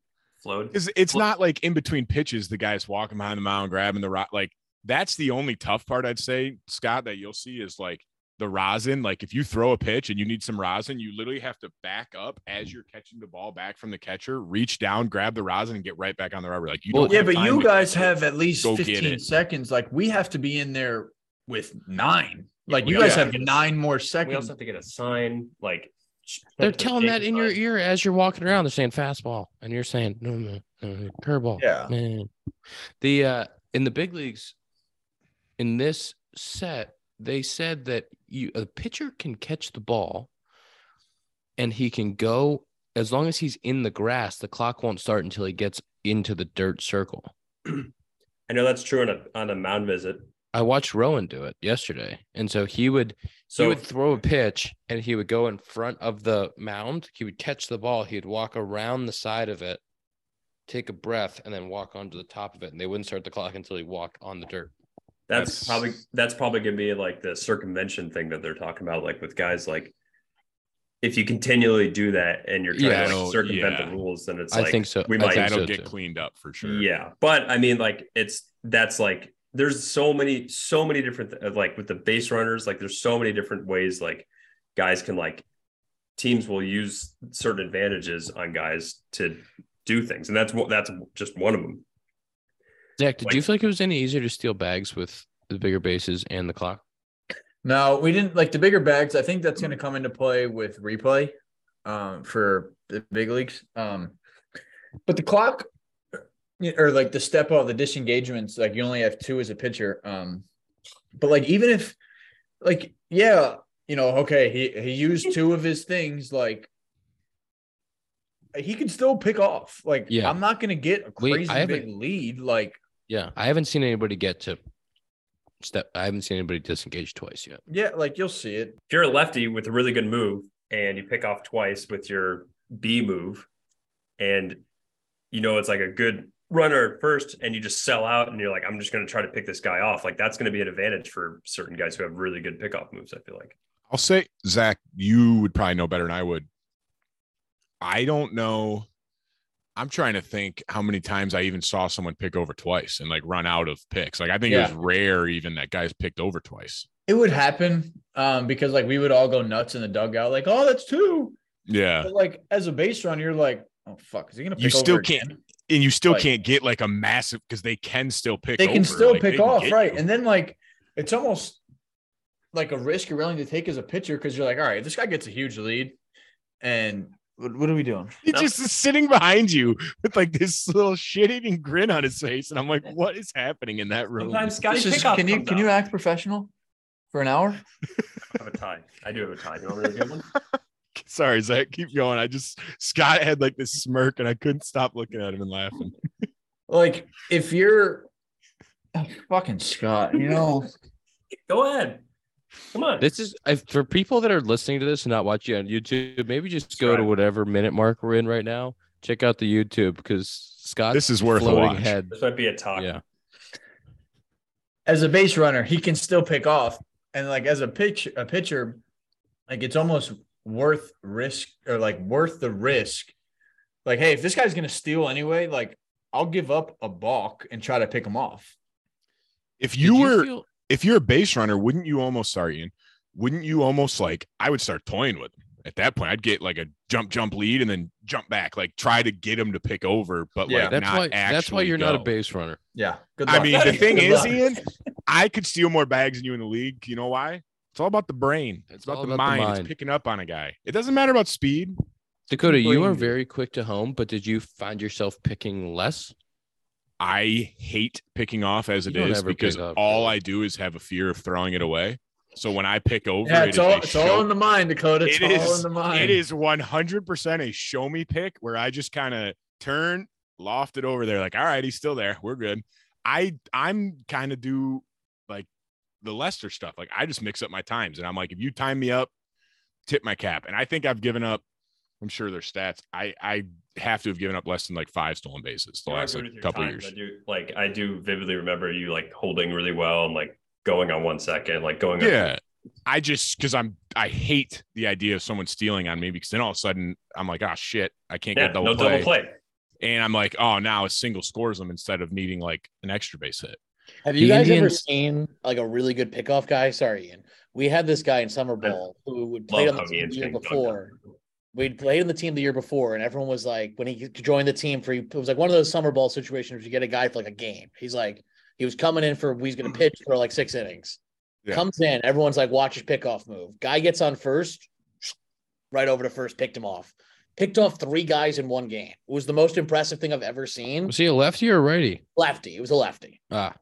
flowed. Because it's Well- not like in between pitches, the guys walking behind the mound, grabbing the rock. Like that's the only tough part I'd say, Scott, that you'll see is like the rosin. Like if you throw a pitch and you need some rosin, you literally have to back up as you're catching the ball back from the catcher, reach down, grab the rosin, and get right back on the rubber. Like you Well, don't. yeah, but you guys have at least 15 seconds. Like we have to be in there with nine. Like we you guys have have nine more seconds. We also have to get a sign, like They're telling that in your ear as you're walking around. They're saying fastball, and you're saying no, no, no, curveball. Yeah. man. The uh in the big leagues, in this set, they said that you a pitcher can catch the ball, and he can go as long as he's in the grass. The clock won't start until he gets into the dirt circle. I know that's true on a on a mound visit. I watched Rowan do it yesterday, and so he would So he would throw a pitch and he would go in front of the mound. He would catch the ball. He'd walk around the side of it, take a breath, and then walk onto the top of it. And they wouldn't start the clock until he walked on the dirt. That's, That's- probably that's probably gonna be like the circumvention thing that they're talking about, like with guys like if you continually do that and you're trying Yeah, to like, circumvent yeah. the rules, then it's I like think so. we might that'll so, get too. cleaned up for sure. Yeah, but I mean, like it's that's like there's so many so many different th- like with the base runners, like there's so many different ways like guys can like teams will use certain advantages on guys to do things, and that's what that's just one of them. Zack, did Like- you feel like it was any easier to steal bags with the bigger bases and the clock? No, we didn't like the bigger bags. I think that's going to come into play with replay um, for the big leagues. Um, but the clock or like the step out, the disengagements, like you only have two as a pitcher. Um, but like even if like yeah, you know, okay, he he used two of his things, like he can still pick off. Like Yeah. I'm not going to get a crazy I big haven't- lead. Like Yeah, I haven't seen anybody get to step. I haven't seen anybody disengage twice yet. yeah, like you'll see it. If you're a lefty with a really good move and you pick off twice with your B move, and you know it's like a good runner at first, and you just sell out, and you're like, I'm just going to try to pick this guy off. Like that's going to be an advantage for certain guys who have really good pickoff moves. I feel like. I'll say, Zack, you would probably know better than I would. I don't know. I'm trying to think how many times I even saw someone pick over twice and like run out of picks. Like I think it was rare even that guys picked over twice. It would happen um, because like we would all go nuts in the dugout, like, oh, that's two. Yeah. But like as a base run, you're like, oh fuck, is he gonna pick You still can't- again? And you still Like- can't get like a massive because they can still pick They can over, still like, pick off, right? you. And then like it's almost like a risk you're willing to take as a pitcher because you're like, all right, this guy gets a huge lead, and What, what are we doing? He No. just is sitting behind you with like this little shit-eating grin on his face, and I'm like, what is happening in that room? Sometimes Scotty This is- Pickoff can you comes can you act professional for an hour? I have a tie. I do have a tie. You want me to get one? Sorry, Zack, keep going. I just Scott had like this smirk, and I couldn't stop looking at him and laughing. Like if you're oh, fucking Scott, you know. Go ahead. Come on. This is if, for people that are listening to this and not watching on YouTube. Maybe just go to whatever minute mark we're in right now. Check out the YouTube because Scott. This is worth a floating watch. head. This might be a talk. Yeah, as a base runner, he can still pick off. And like as a pitch a pitcher, like it's almost worth risk or like worth the risk. Like, hey, if this guy's gonna steal anyway, like I'll give up a balk and try to pick him off. If Did you were feel- if you're a base runner, wouldn't you almost sorry, Ian? Wouldn't you almost like I would start toying with him at that point? I'd get like a jump jump lead and then jump back, like try to get him to pick over, but Yeah. like that's not why. That's why you're not a go. base runner. Yeah. Good I mean, the thing is, luck. Ian, I could steal more bags than you in the league. You know why? It's all about the brain. It's, It's about, the, about the mind. mind. It's picking up on a guy. It doesn't matter about speed. Dakota, you are very quick to home, but did you find yourself picking less? I hate picking off as it is because off, all. I do is have a fear of throwing it away. So when I pick over, Yeah, it's is all it's all in the mind, Dakota. It's It all is- in the mind. It is 100% a show me pick where I just kind of turn, loft it over there. Like, all right, he's still there. We're good. I I'm kind of do like the Lester stuff. Like I just mix up my times and I'm like, if you time me up, tip my cap. And I think I've given up. I'm sure their stats. I I have to have given up less than like five stolen bases the You are last like, couple times. years. I do like I do vividly remember you like holding really well and like going on one second, like going on Yeah. I just because I'm I hate the idea of someone stealing on me because then all of a sudden I'm like, oh shit, I can't Yeah, get double no play. double play. And I'm like, oh, now a single scores them instead of needing like an extra base hit. Have you The guys ever seen like a really good pickoff guy? Sorry, Ian. We had this guy in summer ball who would play on the how team year before. on. We'd played in the team the year before, and everyone was like, when he joined the team for it was like one of those summer ball situations where you get a guy for like a game. He's like, he was coming in for he's gonna pitch for like six innings. Yeah. Comes in, everyone's like, watch his pickoff move. Guy gets on first, right over to first, picked him off. Picked off three guys in one game. It was the most impressive thing I've ever seen. Was he a lefty or a righty? Lefty. It was a lefty. Ah,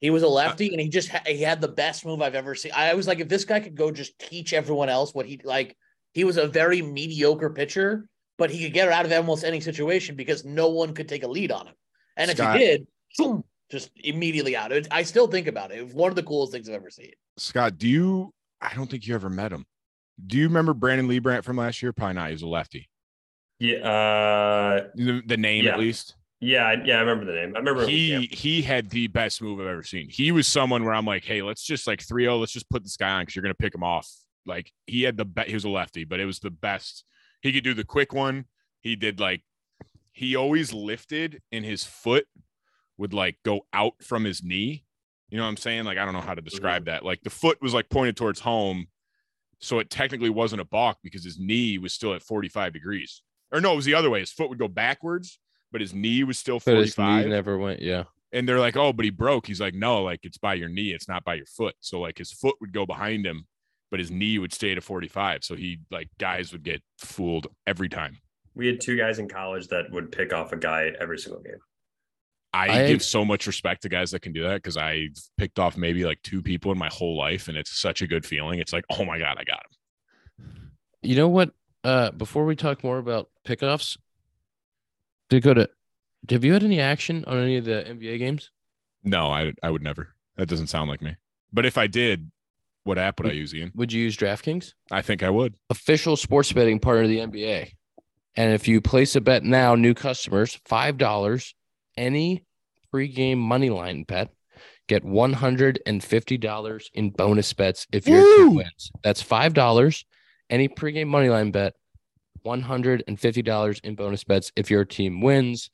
He was a lefty, and he just ha- he had the best move I've ever seen. I was like, if this guy could go just teach everyone else what he like, he was a very mediocre pitcher, but he could get her out of almost any situation because no one could take a lead on him. And if Scott. he did, boom, just immediately out. It, I still think about it. It was one of the coolest things I've ever seen. Scott, do you? I don't think you ever met him. Do you remember Brandon Leibrandt from last year? Probably not. He was a lefty. Yeah, uh, The, the name Yeah. at least. yeah, yeah. I remember the name. I remember He yeah. he had the best move I've ever seen. He was someone where I'm like, hey, let's just like 3-0, let's just put this guy on because you're gonna pick him off. Like he had the best. He was a lefty, but it was the best. He could do the quick one. He did like he always lifted and his foot would like go out from his knee. You know what I'm saying? Like I don't know how to mm-hmm. describe that. Like the foot was like pointed towards home, so it technically wasn't a balk because his knee was still at 45 degrees. Or no, it was the other way. His foot would go backwards, but his knee was still but his 45 knee never went. Yeah. and they're like, "Oh, but he broke." He's like, "No, like it's by your knee, it's not by your foot." So like his foot would go behind him, but his knee would stay to 45. So he like guys would get fooled every time. we had two guys in college that would pick off a guy every single game. I, I- give so much respect to guys that can do that because I've picked off maybe like two people in my whole life, and it's such a good feeling. It's like, oh my god, I got him. You know what? Uh, before we talk more about pickoffs, Dakota, have you had any action on any of the NBA games? No, I I would never. That doesn't sound like me. But if I did, what app would I use, Ian? Would you use DraftKings? I think I would. official sports betting partner of the NBA. And if you place a bet now, new customers, $5, any pregame money line bet, get $150 in bonus bets if your team wins. That's $5, any pregame money line bet, $150 in bonus bets if your team wins.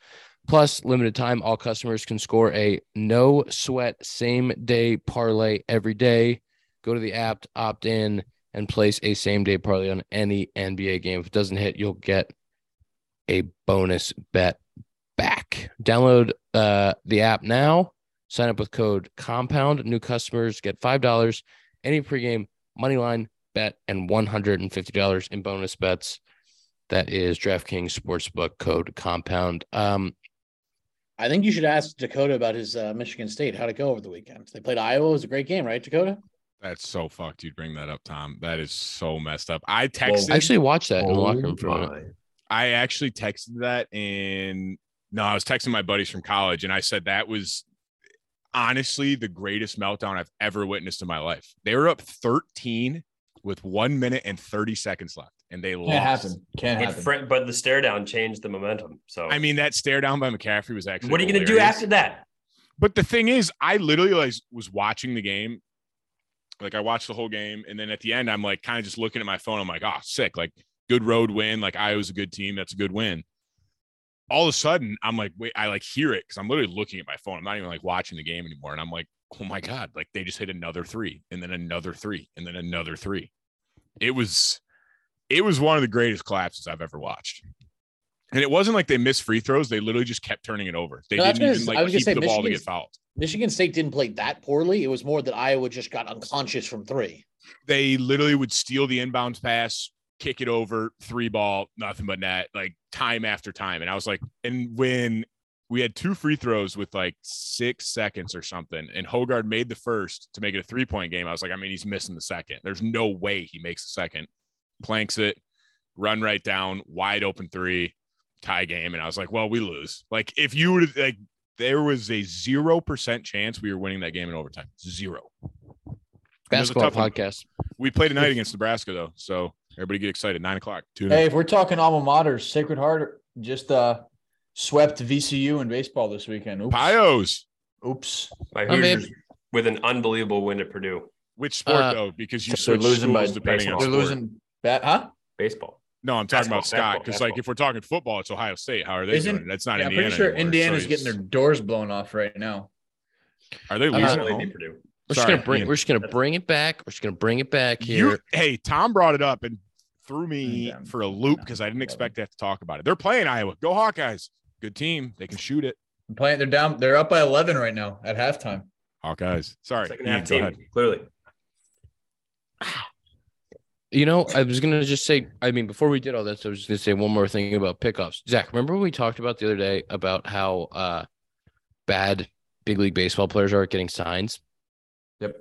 Plus, limited time, all customers can score a no sweat same day parlay every day. Go to the app, opt in, and place a same day parlay on any NBA game. If it doesn't hit, you'll get a bonus bet back. Download uh, the app now. Sign up with code compound. New customers get $5 any pregame money line bet and $150 in bonus bets. That is DraftKings Sportsbook code compound. Um, I think you should ask Dakota about his uh, Michigan State. How'd it go over the weekend? They played Iowa. It was a great game, right, Dakota? That's so fucked. You'd bring that up, Tom. That is so messed up. I Well, texted. I actually watched that in the locker room for a minute. my. I actually texted that and no, I was texting my buddies from college and I said that was honestly the greatest meltdown I've ever witnessed in my life. They were up 13 with one minute and 30 seconds left and they Can't lost. happen. Can't It happen. fr- but the stare down changed the momentum. So I mean, that stare down by McCaffery was actually what are you going to do after that? But the thing is, I literally like was watching the game. Like I watched the whole game, and then at the end, I'm like kind of just looking at my phone. I'm like, oh, sick! Like good road win. Like Iowa's a good team. That's a good win. All of a sudden, I'm like, wait, I like hear it because I'm literally looking at my phone. I'm not even like watching the game anymore, and I'm like, oh my god! Like they just hit another three, and then another three, and then another three. It was, it was one of the greatest collapses I've ever watched. And it wasn't like they missed free throws. They literally just kept turning it over. They No, didn't even like I was gonna keep say the ball to get fouled. Michigan State didn't play that poorly. It was more that Iowa just got unconscious from three. they literally would steal the inbounds pass, kick it over, three ball, nothing but net, like time after time. And I was like, and when we had two free throws with like six seconds or something, and Hoggard made the first to make it a three point game, I was like, I mean, he's missing the second. There's no way he makes the second, planks it, run right down, wide open three, tie game. And I was like, well, we lose. Like, if you would like, there was a zero percent chance we were winning that game in overtime. Zero. And was a Basketball tough one. podcast. We played tonight against Nebraska though, so everybody get excited. Nine o'clock. Tune in. Hey, if we're talking alma maters, Sacred Heart just uh swept VCU in baseball this weekend. Oops. Pios. Oops. My Oh, man. With an unbelievable win at Purdue. Which sport Uh, though? Because you They're losing by schools depending on They're sport. losing bat, huh? Baseball. No, I'm talking about Scott. Because like if we're talking football, it's Ohio State. How are they Isn't- doing? That's not Yeah, I'm pretty sure anymore. Indiana's So getting their doors blown off right now. Are they Uh, losing? Usually at they home? beat Purdue. We're just gonna bring. Ian. We're just gonna bring it back. We're just gonna bring it back here. You, hey, Tom brought it up and threw me Yeah. for a loop because I didn't expect to have to talk about it. They're playing Iowa. Go Hawkeyes. Good team. They can shoot it. They're playing. They're down. They're up by 11 right now at halftime. Hawkeyes. Sorry. Second Ian, half team, clearly. You know, I was gonna just say. I mean, before we did all this, I was just gonna say one more thing about pickoffs. Zack, remember we talked about the other day about how uh, bad big league baseball players are at getting signs? Yep.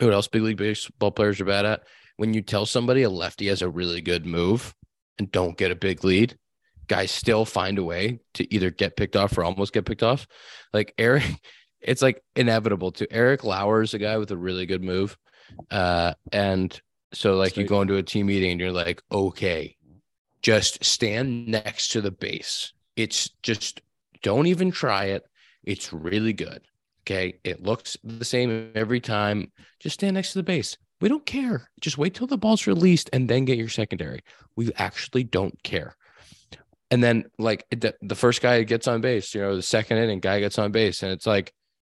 What else big league baseball players are bad at? When you tell somebody a lefty has a really good move and don't get a big lead, guys still find a way to either get picked off or almost get picked off. Like Eric, it's like inevitable to Eric Lauer is a guy with a really good move. Uh, and so like you go into a team meeting and you're like, okay, just stand next to the base. It's just don't even try it. It's really good. Okay. It looks the same every time. Just stand next to the base. We don't care. Just wait till the ball's released and then get your secondary. We actually don't care. And then, like the, the first guy gets on base, you know, the second inning guy gets on base, and it's like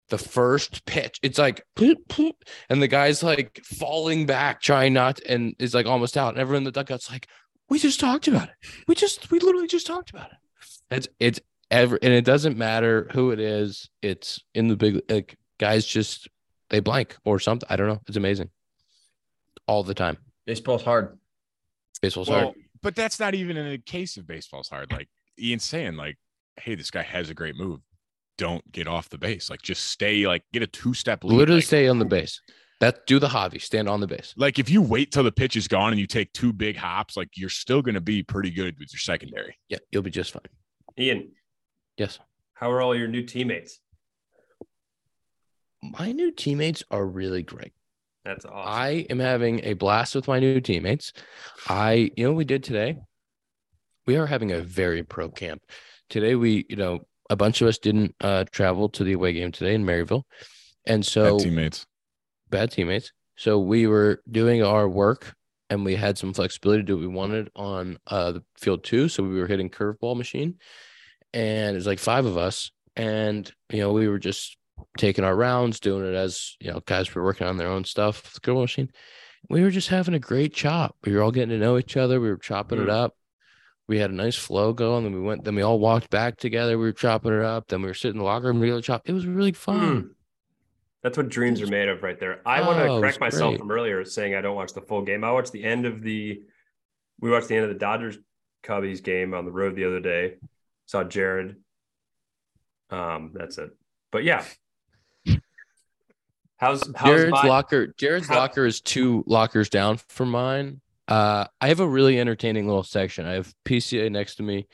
the first pitch, it's like, "Poop, poop," and the guy's like falling back, trying not, and is like almost out. And everyone in the dugout's like, we just talked about it. We just, we literally just talked about it. It's, it's ever, and it doesn't matter who it is. It's in the big, like, guys just, they blank or something. I don't know. It's amazing. All the time. Baseball's hard. Baseball's Well, hard. but that's not even in a case of baseball's hard. Like Ian's saying, like, hey, this guy has a great move. Don't get off the base. Like, just stay, like, get a two step lead. Literally Like, stay on the base. That do the hobby. Stand on the base. like if you wait till the pitch is gone and you take two big hops, like you're still going to be pretty good with your secondary. Yeah, you'll be just fine. Ian, Yes. how are all your new teammates? My new teammates are really great. That's awesome. I am having a blast with my new teammates. I, you know, what we did today. We are having a very pro camp today. We, you know, a bunch of us didn't uh, travel to the away game today in Maryvale, and so Bad teammates. bad teammates. So we were doing our work, and we had some flexibility to do what we wanted on uh, the field too. So we were hitting curveball machine, and it was like five of us, and you know we were just taking our rounds, doing it as you know guys were working on their own stuff. The curveball machine. We were just having a great chop. We were all getting to know each other. We were chopping it Mm. up. We had a nice flow going. Then we went. Then we all walked back together. We were chopping it up. Then we were sitting in the locker room together. Chop. It was really fun. Hmm. That's what dreams are made of right there. I want to Oh, correct myself great. from earlier saying I don't watch the full game. I watched the end of the we watched the end of the Dodgers Cubbies game on the road the other day. Saw Jared. Um, that's it. But yeah. How's how's Jared's my, locker. Jared's how- locker is two lockers down from mine. Uh, I have a really entertaining little section. I have PCA next to me,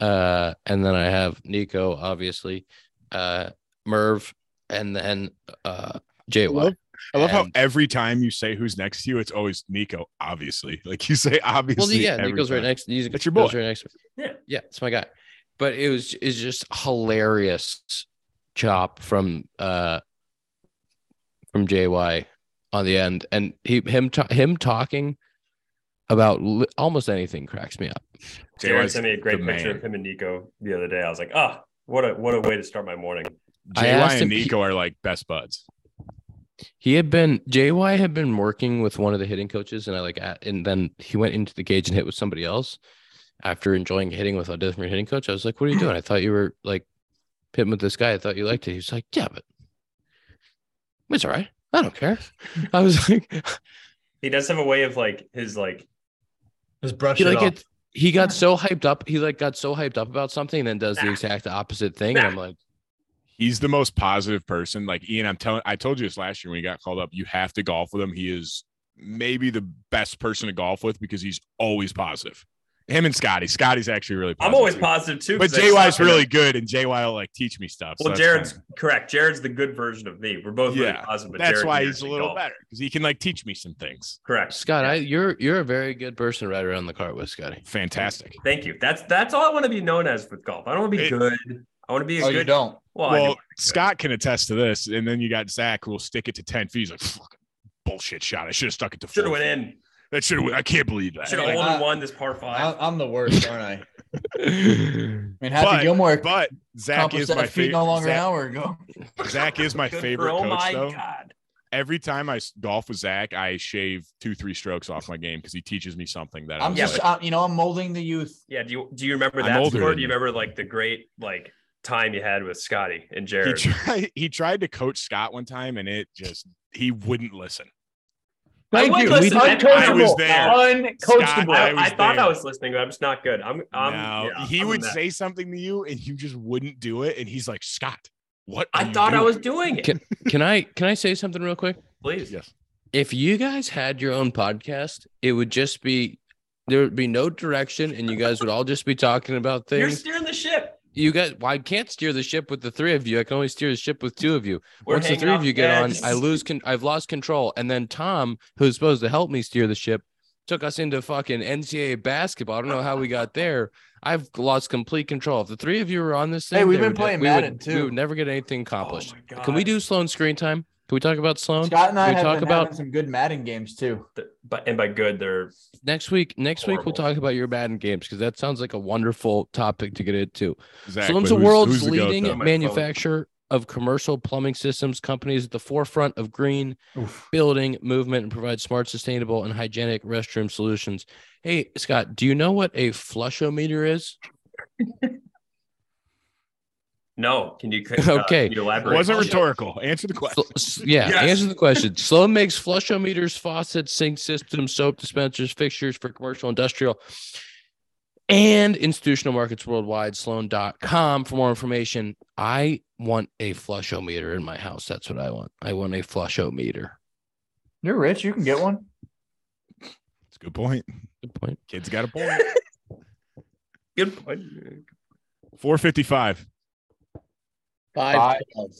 uh, and then I have Nico, obviously, uh, Merv, and then uh, I love, JY. I love how every time you say who's next to you, it's always Nico. Obviously, like you say, obviously. Well, yeah, every Nico's right time. next. He's That's your goes boy. Right next to me. Yeah. yeah, it's my guy. But it was is just hilarious chop from uh from JY on the end, and he him ta- him talking about li- almost anything cracks me up. Jared JY's sent me a great picture man. of him and Nico the other day. I was like, ah, what a what a way to start my morning. I JY and him- he- Nico are like best buds. He had been JY had been working with one of the hitting coaches, and I like at, and then he went into the cage and hit with somebody else. After enjoying hitting with a different hitting coach, I was like, "What are you doing? I thought you were like hitting with this guy. I thought you liked it." He was like, "Yeah, but it's all right. I don't care." I was like, He does have a way of like his like Just brush he it like off. it. He got so hyped up. He like got so hyped up about something, and then does the exact opposite thing. And I'm like, He's the most positive person. Like Ian, I'm telling. I told you this last year when he got called up. You have to golf with him. He is maybe the best person to golf with because he's always positive. Him and Scotty. Scotty's actually really. I'm always positive too. But I JY's really it. good, and JY will like teach me stuff. Well, that's Jared's fine. correct. Jared's the good version of me. We're both really Yeah, positive, but That's Jared why he's a little golf. better because he can like teach me some things. Correct. Scott, Yeah. I you're you're a very good person right around the cart with, Scotty. Fantastic. Thank you. That's that's all I want to be known as with golf. I don't want to be It- good. I want to be a Oh, good. you don't. Well, I do well, good. Scott can attest to this, and then you got Zack who will stick it to ten feet. He's like, "Fucking bullshit shot. I should have stuck it to should have went in. That should have. I can't believe that. Should have Like, only I- won this par five. I- I'm the worst, aren't I? I I mean, Happy But- Gilmore But Zack is my that favorite. no longer an hour ago. Zack is my favorite oh coach my though. god. Every time I golf with Zack, I shave two, three strokes off my game because he teaches me something that I'm was just, like, uh, you know, I'm molding the youth. Yeah. Do you do you remember I'm that older score? Do you you. remember like the great like time you had with Scotty and he Jared? tried. He tried to coach Scott one time, and it just he wouldn't listen. I you. listen. I- I was there. Uncoachable. I I, was I thought there. I was listening, but I'm just not good. I'm. I'm no, yeah, he I'm would say something to you, and you just wouldn't do it. And he's like, Scott, what? I are you thought I was doing it. Can- can I can I say something real quick? Please. Yes. If you guys had your own podcast, it would just be there would be no direction, and you guys would all just be talking about things. You're steering the ship. You got well, I can't steer the ship with the three of you. I can only steer the ship with two of you. We're Once the three of you get on. I lose. Con- I've lost control. And then Tom, who's supposed to help me steer the ship, took us into fucking NCAA basketball. I don't know how we got there. I've lost complete control. If the three of you were on this thing, Hey, we've been would- playing we Madden, would, We would never get anything Oh accomplished. god. Can we do Sloan screen time? Can we talk about Sloan? Scott and I we have talk been about- having some good Madden games too. But and by good, they're Next week, next week we'll talk about your Madden games because that sounds like a wonderful topic to get into. Zack, Sloan's but the who's- world's who's the leading though? Manufacturer of commercial plumbing systems. Companies at the forefront of green building movement and provide smart, sustainable, and hygienic restroom solutions. Hey, Scott, do you know what a flushometer is? no. Can you uh, Okay. Can you It elaborate? wasn't rhetorical. Answer the question. Sl- Yeah, Yes. answer the question. Sloan makes flushometers, faucets, sink systems, soap dispensers, fixtures for commercial, industrial, and institutional markets worldwide. Sloan.com for more information. I want a flushometer in my house. That's what I want. I want a flushometer. You're rich. You can get one. It's a good point. Good point. Kid's got a point. Good point. 455. Five. Five.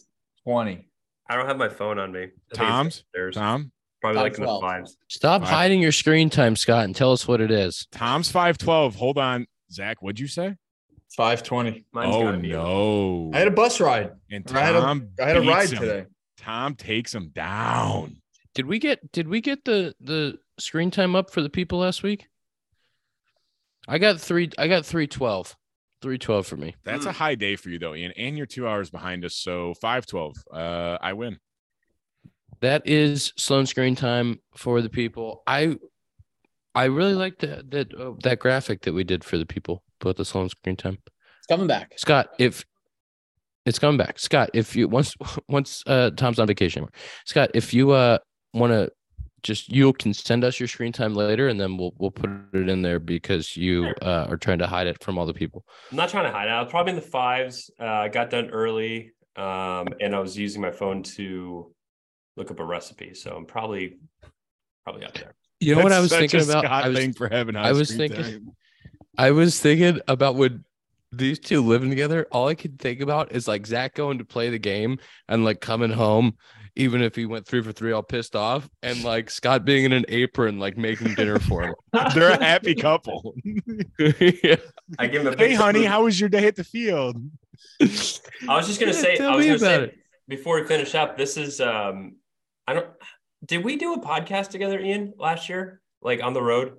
20. I don't have my phone on me. I Tom's? There's Tom. Probably like in the twelve. fives. Stop Wow. hiding your screen time, Scott, and tell us what it is. Tom's 512. Hold on. Zack, what'd you say? 520. Mine's oh, gotta be no. I had a bus ride. and I had a- Tom I had a beats ride him. today. Tom takes him down. Did we get did we get the the screen time up for the people last week? I got three I got 312. 312 for me. That's Mm. a high day for you, though, Ian. And you're two hours behind us. So 512. Uh, I win. That is Sloan screen time for the people. I I really like that that uh, that graphic that we did for the people about the Sloan screen time. It's coming back. Scott, if it's coming back, Scott, if you once once uh Tom's on vacation. Scott, if you uh want to just you can send us your screen time later, and then we'll we'll put it in there because you uh, are trying to hide it from all the people. I'm not trying to hide it. I was probably in the fives. Uh, I got done early, um, and I was using my phone to look up a recipe. So I'm probably probably up there. You know what I was such thinking a about? Scott I was thing for having I was thinking- time. I was thinking about when these two living together. All I could think about is like Zack going to play the game and like coming home, even if he went three for three, all pissed off, and like Scott being in an apron, like making dinner for him. They're a happy couple. yeah. I give him a hey, honey, salute. how was your day at the field? I was just gonna Yeah, say. I was gonna say it. before we finish up. This is um, I don't. Did we do a podcast together, Ian, last year? Like on the road,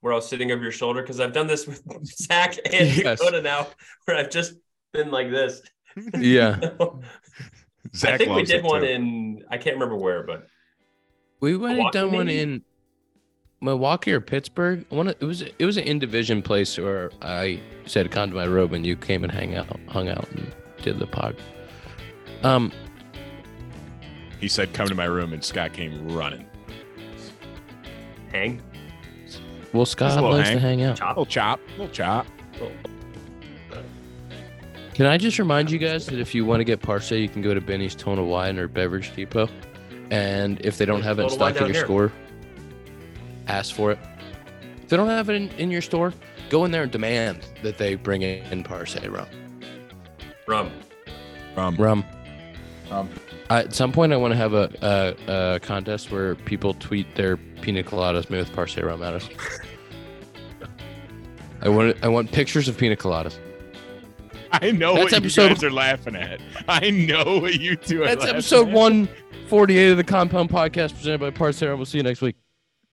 where I was sitting over your shoulder? Because I've done this with Zack and Yes. Dakota now, where I've just been like this. Yeah. Zack I think we did one too. in. I can't remember where, but We went and Milwaukee, done one in Milwaukee or Pittsburgh. One of, it was it was an in division place where I said come to my room and you came and hang out, hung out and did the pod. Um, He said, "Come to my room," and Scott came running. hang. well, Scott a little likes hang. to hang out. Little chop, little chop. Can I just remind you guys that if you want to get Parce, you can go to Binny's Tone of Wine or Beverage Depot, and if they don't have it in stock in your here. store, ask for it. If they don't have it in, in your store, go in there and demand that they bring in Parce rum. Rum. Um, Rum. Um, I, at some point, I want to have a, a, a contest where people tweet their pina coladas made with Parce rum at us. I want I want pictures of pina coladas. I know That's what episode- you guys are laughing at. I know what you two are. That's episode at. 148 of the Compound Podcast presented by Rum. We'll see you next week.